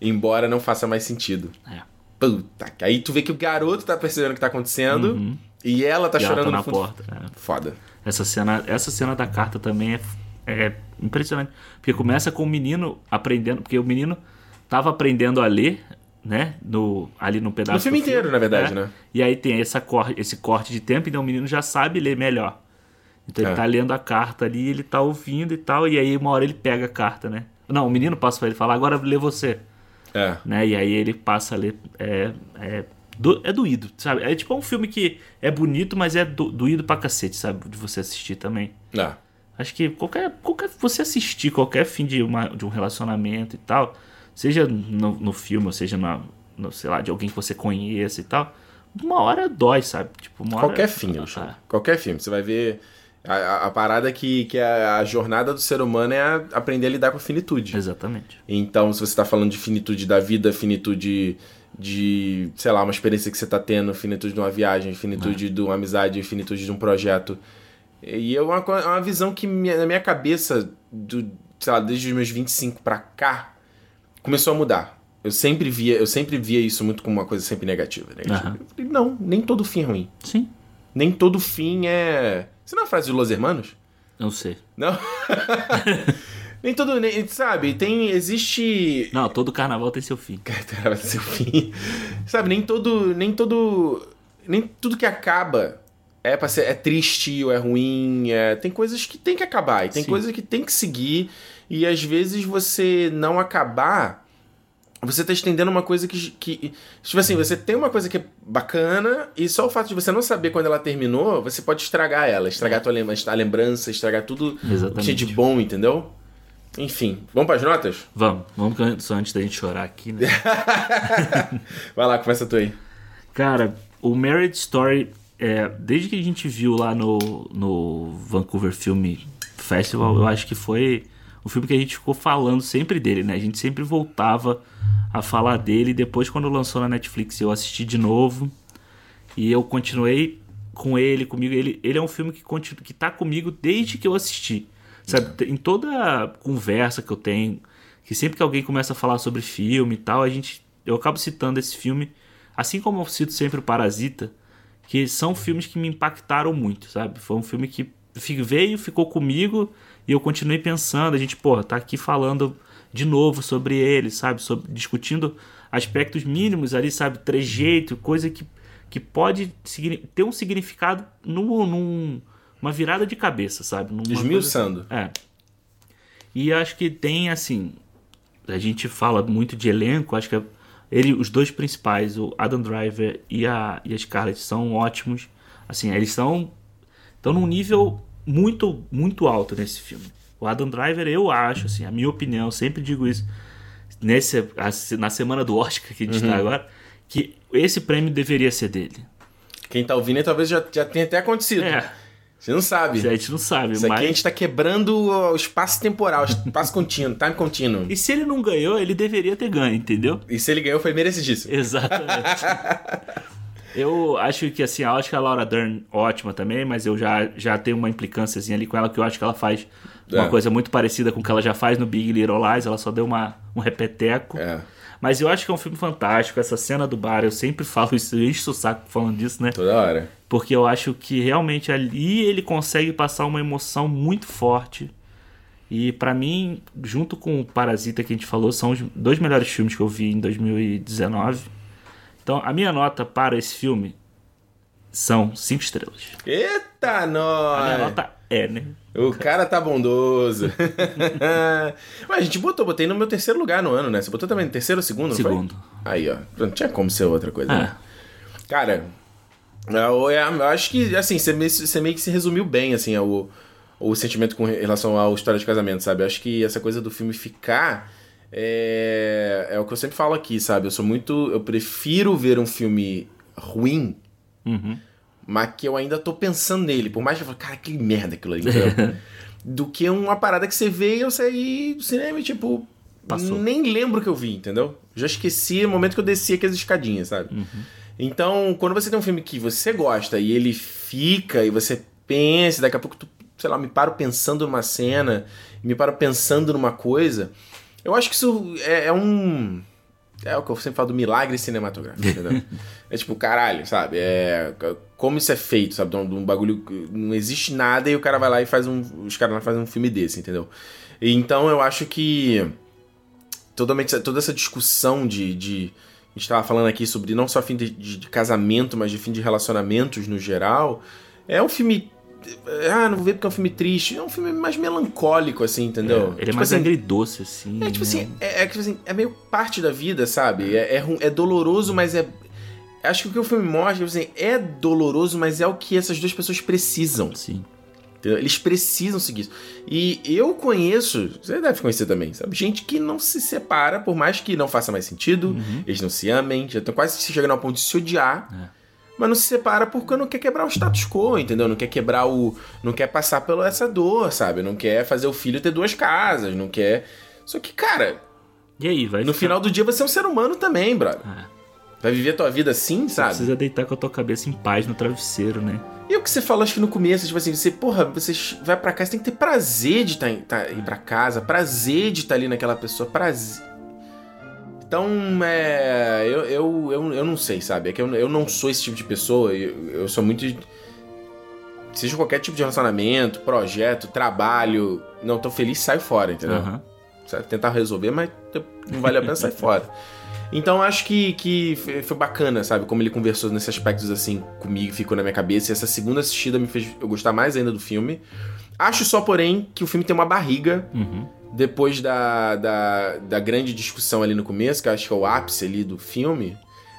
Embora não faça mais sentido. É. Puta, aí tu vê que o garoto tá percebendo o que tá acontecendo Uhum. e ela tá E ela chorando tá no na fundo. porta. é. Foda. Essa cena, essa cena da carta também é, é impressionante. Porque começa com o menino aprendendo, porque o menino tava aprendendo a ler, né? No, ali no pedaço No filme inteiro, na verdade, né? né? E aí tem essa cor, esse corte de tempo, então o menino já sabe ler melhor. Então É. ele tá lendo a carta ali, ele tá ouvindo e tal, e aí uma hora ele pega a carta, né? Não, o menino passa pra ele falar, agora lê você. É. Né? E aí ele passa a ler. É, é do- é doído, sabe? É tipo um filme que é bonito, mas é do- doído pra cacete, sabe? De você assistir também. Ah, Acho que qualquer, qualquer você assistir qualquer fim de, uma, de um relacionamento e tal, seja no, no filme, ou seja na, no, sei lá, de alguém que você conheça e tal, uma hora dói, sabe? Tipo, uma hora- qualquer filme, Ah. Qualquer filme. Você vai ver. A, a- parada que, que a, a jornada do ser humano é a- aprender a lidar com a finitude. Exatamente. Então, se você tá falando de finitude da vida, finitude de, sei lá, uma experiência que você tá tendo, finitude de uma viagem, finitude de uma amizade, finitude de um projeto. E é uma, é uma visão que minha- na minha cabeça, do, sei lá, desde os meus 25 pra cá, começou a mudar. Eu sempre via, eu sempre via isso muito como uma coisa sempre negativa. Eu falei, não, nem todo fim é ruim. Sim, Nem todo fim é. Isso não é uma frase de Los Hermanos? eu sei. Não? nem todo. Nem, sabe, tem. Existe. Não, todo carnaval tem seu fim. Cara, vai ser o fim. Sabe, nem todo. Nem todo. Nem tudo que acaba é pra ser. É triste ou é ruim. é- tem coisas que tem que acabar. E tem Sim. coisas que tem que seguir. E às vezes você não acabar. Você tá estendendo uma coisa que, que. Tipo assim, você tem uma coisa que é bacana, e só o fato de você não saber quando ela terminou, você pode estragar ela, estragar a tua lem- a lembrança, estragar tudo o que Exatamente. tinha de bom, entendeu? Enfim, vamos pras notas? Vamos, vamos só antes da gente chorar aqui, né? Vai lá, começa tu aí. Cara, o Marriage Story, é, desde que a gente viu lá no, no Vancouver Film Festival, eu acho que foi o filme que a gente ficou falando sempre dele, né? A gente sempre voltava a falar dele. Depois, quando lançou na Netflix, eu assisti de novo. E eu continuei com ele, comigo. Ele, ele é um filme que, continu, que tá comigo desde que eu assisti. Sabe, em toda conversa que eu tenho, que sempre que alguém começa a falar sobre filme e tal, a gente, eu acabo citando esse filme, assim como eu cito sempre o Parasita, que são filmes que me impactaram muito, sabe? Foi um filme que veio, ficou comigo e eu continuei pensando. A gente, porra, tá aqui falando de novo sobre ele, sabe? Sobre, discutindo aspectos mínimos ali, sabe? Trejeito, coisa que, que pode ter um significado num, num- uma virada de cabeça, sabe? Numa coisa- Esmiuçando. é. E acho que tem, assim. A gente fala muito de elenco, acho que ele, os dois principais, o Adam Driver e a, e a Scarlett, são ótimos. Assim, eles são. Estão num nível muito, muito alto nesse filme. O Adam Driver, eu acho, assim, a minha opinião, sempre digo isso, nesse, na semana do Oscar que a gente tá agora, que esse prêmio deveria ser dele. Quem tá ouvindo aí talvez já, já tenha até acontecido. É, Você não sabe. a gente não sabe, Isso aqui mas. a gente tá quebrando o espaço temporal, o espaço contínuo, time contínuo. E se ele não ganhou, ele deveria ter ganho, entendeu? E se ele ganhou foi merecidíssimo. Exatamente. eu acho que assim, eu acho que a Laura Dern ótima também, mas eu já, já tenho uma implicânciazinha ali com ela que eu acho que ela faz uma É. coisa muito parecida com o que ela já faz no Big Little Lies, ela só deu uma, um repeteco. É, Mas eu acho que é um filme fantástico, essa cena do bar, eu sempre falo isso, eu encho o saco falando disso, né? toda hora. Porque eu acho que realmente ali ele consegue passar uma emoção muito forte. E pra mim, junto com o Parasita que a gente falou, são os dois melhores filmes que eu vi em 2019. Então, a minha nota para esse filme são cinco estrelas. Eita, A minha nós! nota é, né? O cara tá bondoso. Mas a gente botou, botei no meu terceiro lugar no ano, né? Você botou também no terceiro ou segundo? Segundo. Aí, ó. Não tinha como ser outra coisa. É. né? Cara, eu, eu acho que, assim, você meio, você meio que se resumiu bem, assim, o, o sentimento com relação à história de casamento, sabe? Eu acho que essa coisa do filme ficar é, é o que eu sempre falo aqui, sabe? Eu sou muito. Eu prefiro ver um filme ruim, Uhum. mas que eu ainda tô pensando nele. Por mais que eu fale, cara, que merda aquilo ali. do que uma parada que você vê e eu saí do cinema e, tipo. Passou. Nem lembro que eu vi, entendeu? Já esqueci o momento que eu desci aquelas escadinhas, sabe? Então, quando você tem um filme que você gosta e ele fica e você pensa, e daqui a pouco tu, sei lá, me paro pensando numa cena, me paro pensando numa coisa, eu acho que isso é, é um. É o que eu sempre falo do milagre cinematográfico, entendeu? é tipo, caralho, sabe? É, como isso é feito, sabe? De um, de um bagulho. Não existe nada e o cara vai lá e faz um. Os caras lá fazem um filme desse, entendeu? Então eu acho que. Totalmente, toda essa discussão de. de a gente tava falando aqui sobre não só fim de, de- de casamento, mas de fim de relacionamentos no geral. É um filme. Ah, não vou ver porque é um filme triste. É um filme mais melancólico, assim, entendeu? Ele é Tipo mais assim, agridoce, assim. é tipo né? assim, é, é, tipo assim, é meio parte da vida, sabe? É, é, é doloroso, mas é, acho que o que o filme mostra assim, é doloroso, mas é o que essas duas pessoas precisam. Sim. Entendeu? Eles precisam seguir isso. E eu conheço, você deve conhecer também, sabe? Gente que não se separa, por mais que não faça mais sentido, Uhum. eles não se amem, já estão quase chegando ao ponto de se odiar. É. Mas não se separa porque não quer quebrar o status quo, entendeu? Não quer quebrar o. Não quer passar pela essa dor, sabe? Não quer fazer o filho ter duas casas, não quer. Só que, cara, E aí, vai no ficar- final do dia você é um ser humano também, brother. Ah, Vai viver a tua vida assim, você sabe? precisa deitar com a tua cabeça em paz no travesseiro, né? E o que você falou, acho que no começo, tipo assim, você, porra, você vai pra casa, você tem que ter prazer de tá, tá- ir pra casa, prazer de estar ali naquela pessoa, prazer. Então, é. Eu, eu, eu, eu não sei, sabe? É que eu, eu não sou esse tipo de pessoa, eu, eu sou muito. Seja qualquer tipo de relacionamento, projeto, trabalho. Não, tô feliz, saio fora, entendeu? Aham. sabe? Tentar resolver, mas não vale a pena sair fora. Então acho que, que foi foi bacana, sabe? Como ele conversou nesses aspectos assim comigo, ficou na minha cabeça. E essa segunda assistida me fez eu gostar mais ainda do filme. Acho só, porém, que o filme tem uma barriga Uhum. Depois da, da, da grande discussão ali no começo, que eu acho que é o ápice ali do filme.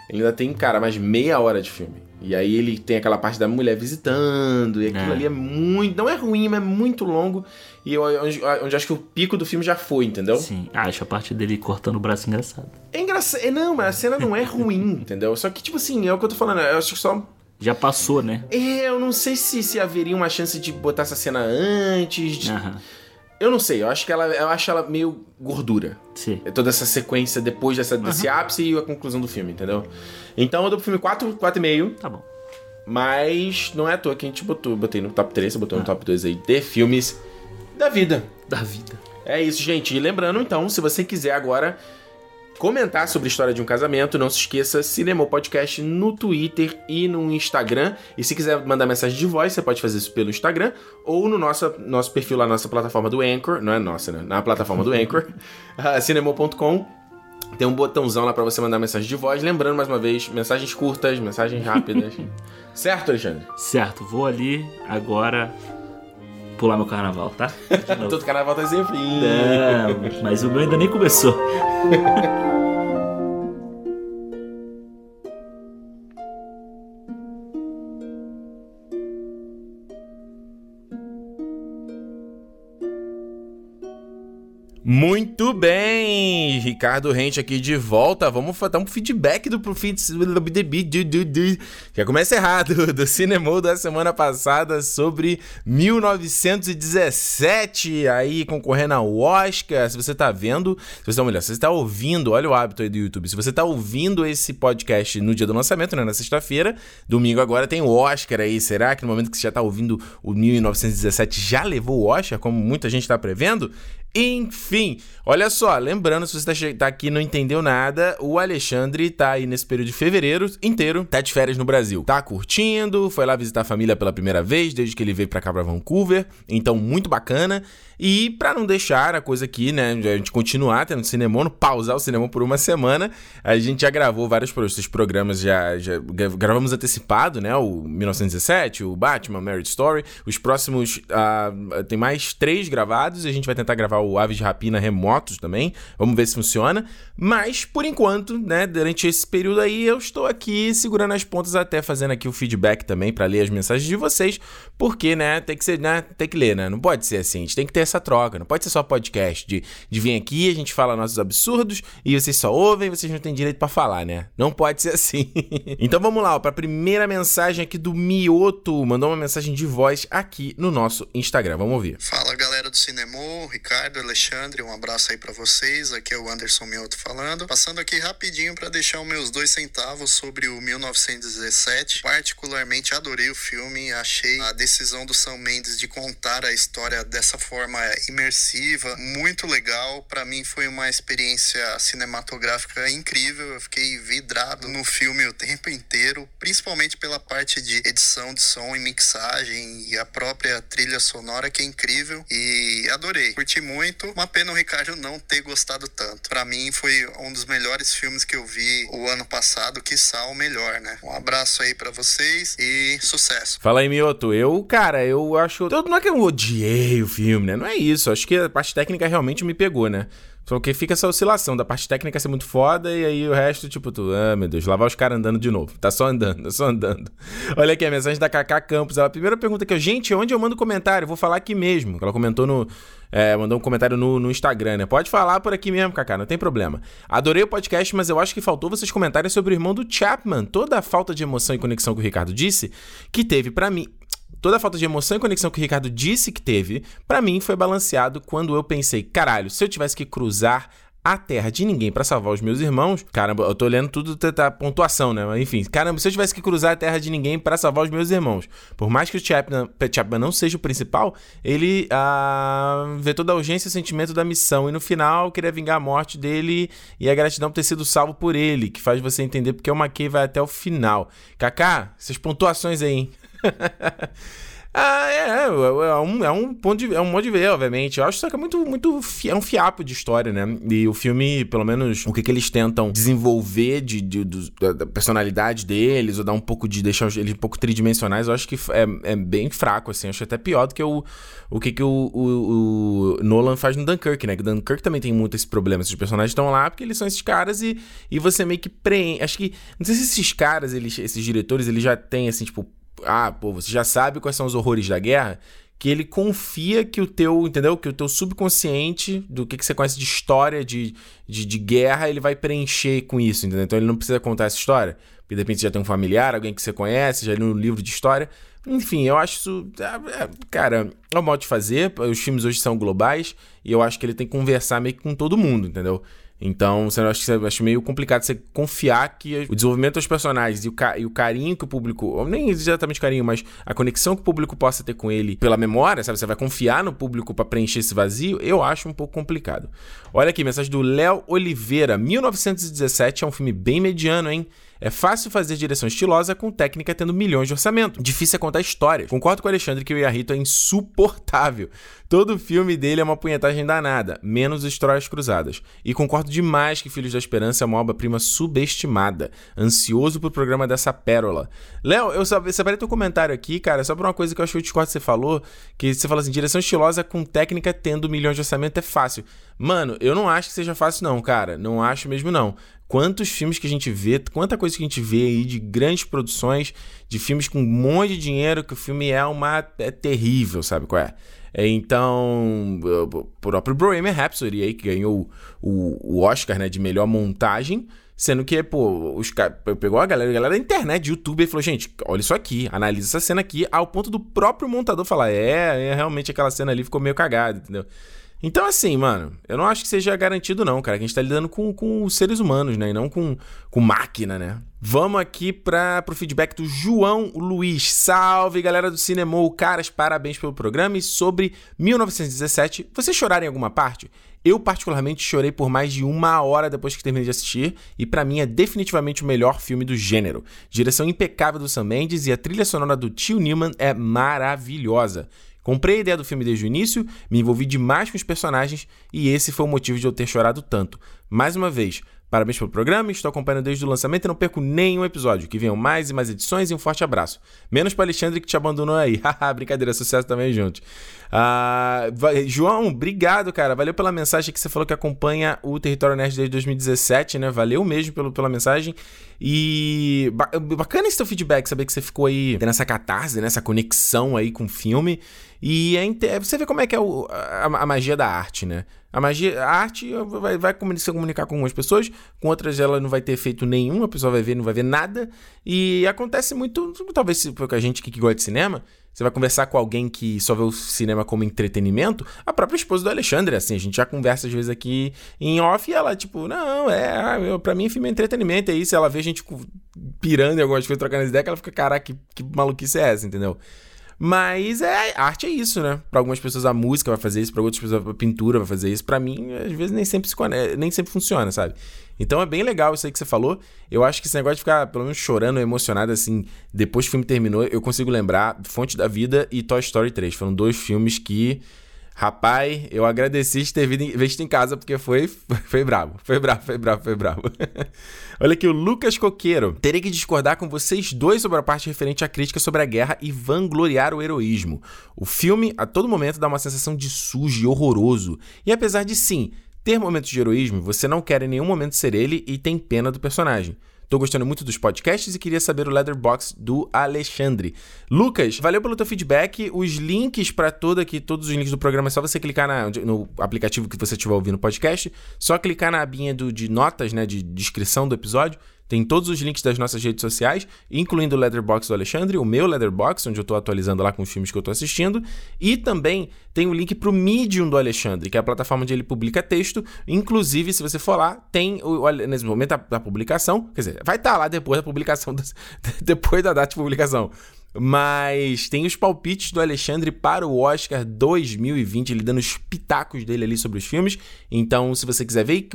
Ele ainda tem, cara, mais meia hora de filme. E aí ele tem aquela parte da mulher visitando, e aquilo É. ali é muito. Não é ruim, mas é muito longo. E eu, onde, onde acho que o pico do filme já foi, entendeu? Sim. Ah, acho a parte dele cortando o braço engraçado. É engraçado. É, não, mas a cena não é ruim, entendeu? Só que, tipo assim, é o que eu tô falando. Eu acho que só. Já passou, né? É, eu não sei se, se haveria uma chance de botar essa cena antes. de- Aham. Eu não sei, eu acho que ela. Eu acho ela meio gordura. Sim. É toda essa sequência depois dessa, desse ápice e a conclusão do filme, entendeu? Então eu dou pro filme 4, 4,5, Tá bom. mas não é à toa que a gente botou. Botei no top 3, você botou no top 2 aí de filmes da vida. Da vida. É isso, gente. E lembrando, então, se você quiser agora comentar sobre a história de um casamento, não se esqueça, Cinema Podcast no Twitter e no Instagram. E se quiser mandar mensagem de voz, você pode fazer isso pelo Instagram ou no nosso, nosso perfil lá na nossa plataforma do Anchor. Não é nossa, né? Na plataforma do Anchor, uh, cinema.com. Tem um botãozão lá pra você mandar mensagem de voz. Lembrando, mais uma vez, mensagens curtas, mensagens rápidas. certo, Alexandre? Certo, vou ali agora pular meu carnaval, tá? Todo carnaval tá sem fim. Não, mas o meu ainda nem começou. Muito bem, Ricardo Rente aqui de volta. Vamos dar um feedback do Profits. Já começa errado, do Cinemou da semana passada sobre 1917, aí concorrendo ao Oscar. Se você tá vendo, se você tá se você tá ouvindo, olha o hábito aí do YouTube. Se você tá ouvindo esse podcast no dia do lançamento, né, na sexta-feira, domingo agora tem o Oscar aí. Será que no momento que você já tá ouvindo o 1917 já levou o Oscar, como muita gente tá prevendo? Enfim, olha só, lembrando, se você tá, tá aqui e não entendeu nada, o Alexandre tá aí nesse período de fevereiro inteiro, tá de férias no Brasil. Tá curtindo, foi lá visitar a família pela primeira vez, desde que ele veio pra cá pra Vancouver, então muito bacana. E pra não deixar a coisa aqui, né, a gente continuar tendo cinema, pausar o cinema por uma semana, a gente já gravou vários programas, já, já gra- gravamos antecipado, né, o 1917, o Batman, Marriage Story, os próximos, ah, tem mais três gravados, e a gente vai tentar gravar o Aves de Rapina remotos também, vamos ver se funciona, mas por enquanto, né, durante esse período aí, eu estou aqui segurando as pontas até fazendo aqui o feedback também pra ler as mensagens de vocês, porque, né, tem que ser, né, tem que ler, né, não pode ser assim, a gente tem que ter essa troca, não pode ser só podcast de, de vir aqui, a gente fala nossos absurdos e vocês só ouvem, vocês não têm direito pra falar, né? Não pode ser assim. então vamos lá, ó, pra primeira mensagem aqui do Mioto, mandou uma mensagem de voz aqui no nosso Instagram, vamos ouvir. Fala galera do Ricardo, Alexandre, um abraço aí pra vocês. Aqui é o Anderson Mioto falando. Passando aqui rapidinho pra deixar os meus dois centavos sobre o 1917. Particularmente adorei o filme, achei a decisão do Sam Mendes de contar a história dessa forma imersiva muito legal. Pra mim foi uma experiência cinematográfica incrível. Eu fiquei vidrado no filme o tempo inteiro, principalmente pela parte de edição de som e mixagem e a própria trilha sonora que é incrível e adorei. Curti muito. Uma pena o Ricardo não ter gostado tanto. Pra mim foi um dos melhores filmes que eu vi o ano passado, quiçá o melhor, né? Um abraço aí pra vocês e sucesso. Fala aí, Mioto. Eu, cara, eu acho. não é que eu odiei o filme, né? Não é isso. Acho que a parte técnica realmente me pegou, né? Só que fica essa oscilação da parte técnica ser muito foda e aí o resto, tipo, tu, ah, meu Deus, lá vai os caras andando de novo. Tá só andando, só andando. Olha aqui a mensagem da Kaká Campos. Ela, a primeira pergunta que eu, gente, onde eu mando comentário? Vou falar aqui mesmo. Ela comentou no. É, mandou um comentário no, no Instagram, né? Pode falar por aqui mesmo, Kaká, não tem problema. Adorei o podcast, mas eu acho que faltou vocês comentarem sobre o irmão do Chapman. Toda a falta de emoção e conexão que o Ricardo disse, que teve para mim toda a falta de emoção e conexão que o Ricardo disse que teve, para mim foi balanceado quando eu pensei, caralho, se eu tivesse que cruzar a terra de ninguém para salvar os meus irmãos. Caramba, eu tô lendo tudo da tá, tá, pontuação, né? Enfim, caramba, se eu tivesse que cruzar a terra de ninguém para salvar os meus irmãos, por mais que o Chapman, Chapman não seja o principal, ele ah, vê toda a urgência e o sentimento da missão e no final queria vingar a morte dele e a gratidão por ter sido salvo por ele, que faz você entender porque o McKay vai até o final. Kaká, essas pontuações aí, hein? Ah, é, é, é, um, é um ponto de, é um modo de ver, obviamente. Eu acho que é muito, muito fi, é um fiapo de história, né? E o filme, pelo menos, o que, que eles tentam desenvolver de, de, da, da, personalidade deles, ou dar um pouco de deixar eles um pouco tridimensionais, eu acho que é, é bem fraco, assim. Eu acho até pior do que o, o que, que o, o, o Nolan faz no Dunkirk, né? Que Dunkirk também tem muito esse problema. Esses personagens estão lá porque eles são esses caras e, e você meio que preenche. Acho que. Não sei se esses caras, eles, esses diretores, eles já têm, assim, tipo ah, pô, você já sabe quais são os horrores da guerra, que ele confia que o teu, entendeu? Que o teu subconsciente, do que, que você conhece de história de, de, de, guerra, ele vai preencher com isso, entendeu? Então ele não precisa contar essa história, porque de repente você já tem um familiar, alguém que você conhece, já leu um livro de história. Enfim, eu acho isso. É, é, cara, é o modo de fazer. Os filmes hoje são globais e eu acho que ele tem que conversar meio que com todo mundo, entendeu? Então, você acha, eu acho meio complicado você confiar que o desenvolvimento dos personagens e o, e o carinho que o público, ou nem exatamente carinho, mas a conexão que o público possa ter com ele pela memória, sabe? Você vai confiar no público para preencher esse vazio, eu acho um pouco complicado. Olha aqui, mensagem do Léo Oliveira. 1917 é um filme bem mediano, hein? É fácil fazer direção estilosa com técnica tendo milhões de orçamento. Difícil é contar histórias. Concordo com o Alexandre que o Yarrito é insuportável. Todo filme dele é uma punhetagem danada, menos histórias cruzadas. E concordo demais que Filhos da Esperança é uma obra-prima subestimada. Ansioso pro programa dessa pérola. Léo, eu separei teu comentário aqui, cara, só por uma coisa que eu acho que eu discordo que você falou, que você falou assim, direção estilosa com técnica tendo milhões de orçamento é fácil. Mano, eu não acho que seja fácil não, cara. Não acho mesmo não quantos filmes que a gente vê, quanta coisa que a gente vê aí de grandes produções, de filmes com um monte de dinheiro, que o filme é uma. é terrível, sabe qual é? é então, o próprio Bohemian Rhapsody aí, que ganhou o, o Oscar né, de melhor montagem, sendo que, pô, os pegou a galera, a galera da internet, YouTube, e falou, gente, olha isso aqui, analisa essa cena aqui, ao ponto do próprio montador falar, é, é realmente aquela cena ali ficou meio cagada, entendeu? Então, assim, mano, eu não acho que seja garantido, não, cara. Que a gente tá lidando com, com seres humanos, né? E não com, com máquina, né? Vamos aqui para pro feedback do João Luiz. Salve, galera do Cinemou. Caras, parabéns pelo programa. E sobre 1917, vocês choraram em alguma parte? Eu, particularmente, chorei por mais de uma hora depois que terminei de assistir, e para mim é definitivamente o melhor filme do gênero. Direção impecável do Sam Mendes e a trilha sonora do Tio Newman é maravilhosa. Comprei a ideia do filme desde o início, me envolvi demais com os personagens e esse foi o motivo de eu ter chorado tanto. Mais uma vez, Parabéns pelo programa, estou acompanhando desde o lançamento e não perco nenhum episódio. Que venham mais e mais edições e um forte abraço. Menos para Alexandre que te abandonou aí. Haha, brincadeira, sucesso também juntos. Ah, João, obrigado, cara. Valeu pela mensagem que você falou que acompanha o Território Nerd desde 2017, né? Valeu mesmo pelo, pela mensagem. E bacana esse teu feedback, saber que você ficou aí nessa catarse, nessa conexão aí com o filme. E é, você vê como é que é o, a, a magia da arte, né? A magia, a arte vai, vai se comunicar com algumas pessoas, com outras ela não vai ter efeito nenhum, a pessoa vai ver, não vai ver nada. E acontece muito, talvez com a gente que, que gosta de cinema, você vai conversar com alguém que só vê o cinema como entretenimento, a própria esposa do Alexandre, assim, a gente já conversa às vezes aqui em off e ela, tipo, não, é, pra mim filme é entretenimento, é isso. Ela vê a gente pirando em algumas coisas, trocando ideia, que ela fica, caraca, que, que maluquice é essa, entendeu? Mas é, arte é isso, né? Para algumas pessoas a música vai fazer isso, para outras pessoas a pintura vai fazer isso. Para mim, às vezes nem sempre, se, nem sempre funciona, sabe? Então é bem legal isso aí que você falou. Eu acho que esse negócio de ficar, pelo menos, chorando, emocionado, assim, depois que o filme terminou, eu consigo lembrar Fonte da Vida e Toy Story 3. Foram dois filmes que Rapaz, eu agradeci de ter visto em casa porque foi, foi bravo. Foi bravo, foi bravo, foi bravo. Olha aqui, o Lucas Coqueiro. Terei que discordar com vocês dois sobre a parte referente à crítica sobre a guerra e vangloriar o heroísmo. O filme, a todo momento, dá uma sensação de sujo e horroroso. E apesar de sim ter momentos de heroísmo, você não quer em nenhum momento ser ele e tem pena do personagem. Tô gostando muito dos podcasts e queria saber o Leatherbox do Alexandre. Lucas, valeu pelo teu feedback. Os links para toda aqui, todos os links do programa, é só você clicar na, no aplicativo que você estiver ouvindo o podcast, só clicar na abinha do, de notas, né, de descrição do episódio tem todos os links das nossas redes sociais, incluindo o Leatherbox do Alexandre, o meu Leatherbox, onde eu estou atualizando lá com os filmes que eu estou assistindo. E também tem o link para o Medium do Alexandre, que é a plataforma onde ele publica texto. Inclusive, se você for lá, tem o, nesse momento da, da publicação, quer dizer, vai estar tá lá depois da publicação, depois da data de publicação. Mas tem os palpites do Alexandre para o Oscar 2020, ele dando os pitacos dele ali sobre os filmes. Então, se você quiser ver,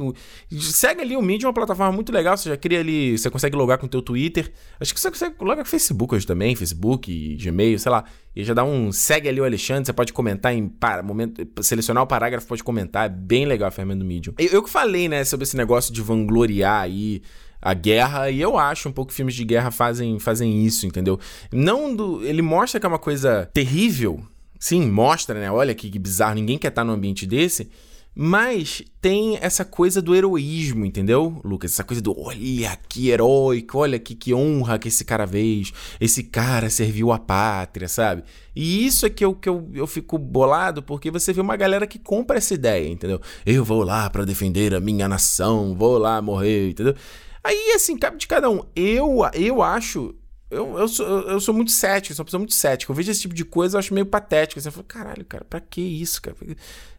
segue ali o Medium, uma plataforma muito legal. Você já cria ali, você consegue logar com o teu Twitter. Acho que você consegue logar com o Facebook hoje também, Facebook, Gmail, sei lá. E já dá um segue ali o Alexandre, você pode comentar em para, momento, selecionar o parágrafo, pode comentar, é bem legal a ferramenta do Medium. Eu, eu que falei, né, sobre esse negócio de vangloriar aí a guerra, e eu acho um pouco que filmes de guerra fazem, fazem isso, entendeu? Não do. Ele mostra que é uma coisa terrível. Sim, mostra, né? Olha que, que bizarro, ninguém quer estar num ambiente desse. Mas tem essa coisa do heroísmo, entendeu, Lucas? Essa coisa do olha que heróico, olha que, que honra que esse cara fez. Esse cara serviu a pátria, sabe? E isso é que eu, que eu, eu fico bolado porque você vê uma galera que compra essa ideia, entendeu? Eu vou lá para defender a minha nação, vou lá morrer, entendeu? Aí, assim, cabe de cada um. Eu, eu acho. Eu, eu, sou, eu sou muito cético, sou uma pessoa muito cética. Eu vejo esse tipo de coisa, eu acho meio patético. Você fala, caralho, cara, pra que isso, cara?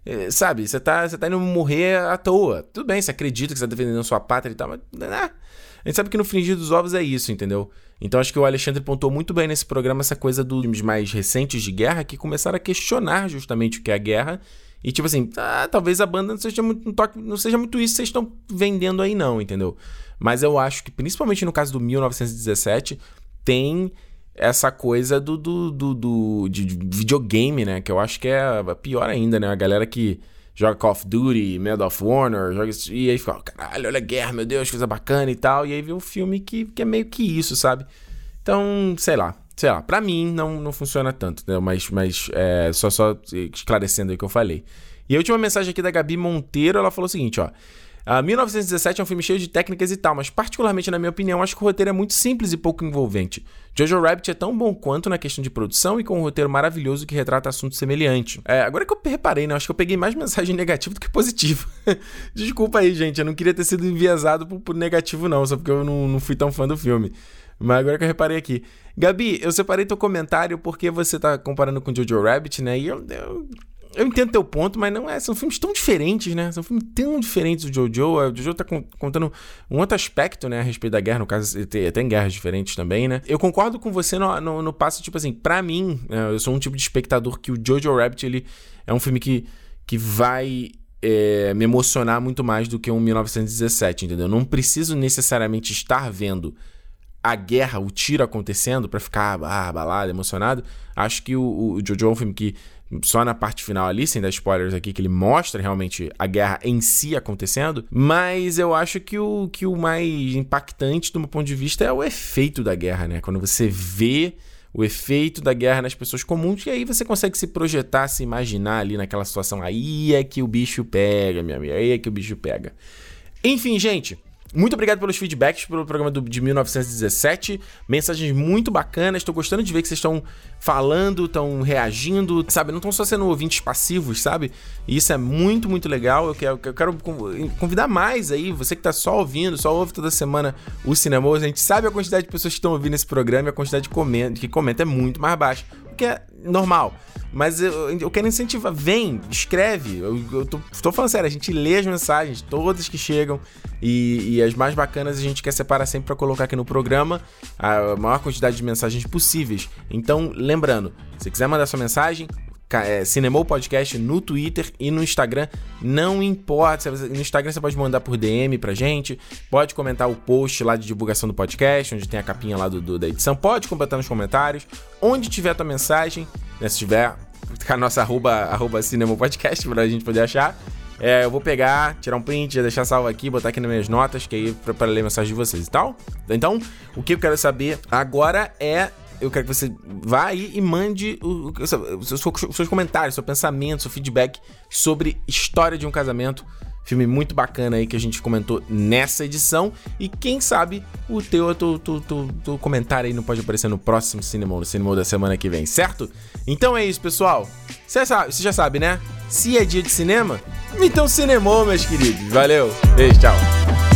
É, sabe, você tá, você tá indo morrer à toa. Tudo bem, você acredita que você tá defendendo a sua pátria e tal, mas. Né? A gente sabe que no fringir dos ovos é isso, entendeu? Então acho que o Alexandre pontuou muito bem nesse programa essa coisa dos filmes mais recentes de guerra que começaram a questionar justamente o que é a guerra e tipo assim, ah, talvez a banda não seja muito, não seja muito isso que vocês estão vendendo aí, não, entendeu? Mas eu acho que, principalmente no caso do 1917, tem essa coisa do, do, do, do de videogame, né? Que eu acho que é pior ainda, né? A galera que joga Call of Duty, Medal of Honor, joga e aí fica, caralho, olha a guerra, meu Deus, coisa bacana e tal. E aí vê um filme que, que é meio que isso, sabe? Então, sei lá sei lá, pra mim não, não funciona tanto, né? Mas, mas é, só, só esclarecendo aí o que eu falei. E a última mensagem aqui da Gabi Monteiro, ela falou o seguinte, ó. Uh, 1917 é um filme cheio de técnicas e tal, mas particularmente na minha opinião, acho que o roteiro é muito simples e pouco envolvente. Jojo Rabbit é tão bom quanto na questão de produção e com um roteiro maravilhoso que retrata assuntos semelhantes. É, agora que eu reparei, né? Acho que eu peguei mais mensagem negativa do que positiva. Desculpa aí, gente, eu não queria ter sido enviesado por, por negativo não, só porque eu não, não fui tão fã do filme. Mas agora que eu reparei aqui. Gabi, eu separei teu comentário porque você tá comparando com Jojo Rabbit, né? E eu, eu, eu entendo teu ponto, mas não é. São filmes tão diferentes, né? São filmes tão diferentes do Jojo. O Jojo tá contando um outro aspecto, né? A respeito da guerra. No caso, tem, tem guerras diferentes também, né? Eu concordo com você no, no, no passo, tipo assim, pra mim, né? eu sou um tipo de espectador que o Jojo Rabbit, ele é um filme que, que vai é, me emocionar muito mais do que um 1917, entendeu? Eu não preciso necessariamente estar vendo a guerra, o tiro acontecendo para ficar ah, abalado, emocionado. Acho que o, o Jojo é um filme que só na parte final ali, sem dar spoilers aqui, que ele mostra realmente a guerra em si acontecendo, mas eu acho que o, que o mais impactante do meu ponto de vista é o efeito da guerra, né? Quando você vê o efeito da guerra nas pessoas comuns, e aí você consegue se projetar, se imaginar ali naquela situação. Aí é que o bicho pega, minha amiga, aí é que o bicho pega. Enfim, gente, muito obrigado pelos feedbacks pelo programa do, de 1917. Mensagens muito bacanas. Estou gostando de ver que vocês estão falando, estão reagindo, sabe? Não estão só sendo ouvintes passivos, sabe? E isso é muito, muito legal. Eu quero, eu quero convidar mais aí. Você que está só ouvindo, só ouve toda semana o Cinema. A gente sabe a quantidade de pessoas que estão ouvindo esse programa e a quantidade de comenta, que comenta é muito mais baixa. O que é normal. Mas eu, eu quero incentivar. Vem, escreve. Eu, eu tô, tô, falando sério, a gente lê as mensagens, todas que chegam. E, e as mais bacanas a gente quer separar sempre para colocar aqui no programa a maior quantidade de mensagens possíveis. Então, lembrando, se quiser mandar sua mensagem, é, Cinemou Podcast no Twitter e no Instagram. Não importa. No Instagram você pode mandar por DM pra gente. Pode comentar o post lá de divulgação do podcast, onde tem a capinha lá do, do da edição. Pode completar nos comentários. Onde tiver a tua mensagem, né, se tiver a nossa arroba, arroba Cinema Podcast pra gente poder achar. É, eu vou pegar, tirar um print, deixar salvo aqui, botar aqui nas minhas notas, que aí pra, pra ler a mensagem de vocês e tal. Então, o que eu quero saber agora é eu quero que você vá aí e mande o, o, seus, seus comentários, seu pensamento, seu feedback sobre história de um casamento. Filme muito bacana aí que a gente comentou nessa edição. E quem sabe o teu, teu, teu, teu, teu comentário aí não pode aparecer no próximo Cinema, no Cinema da semana que vem, certo? Então é isso, pessoal. Você já sabe, né? Se é dia de cinema, então cinemou, meus queridos. Valeu, beijo, tchau.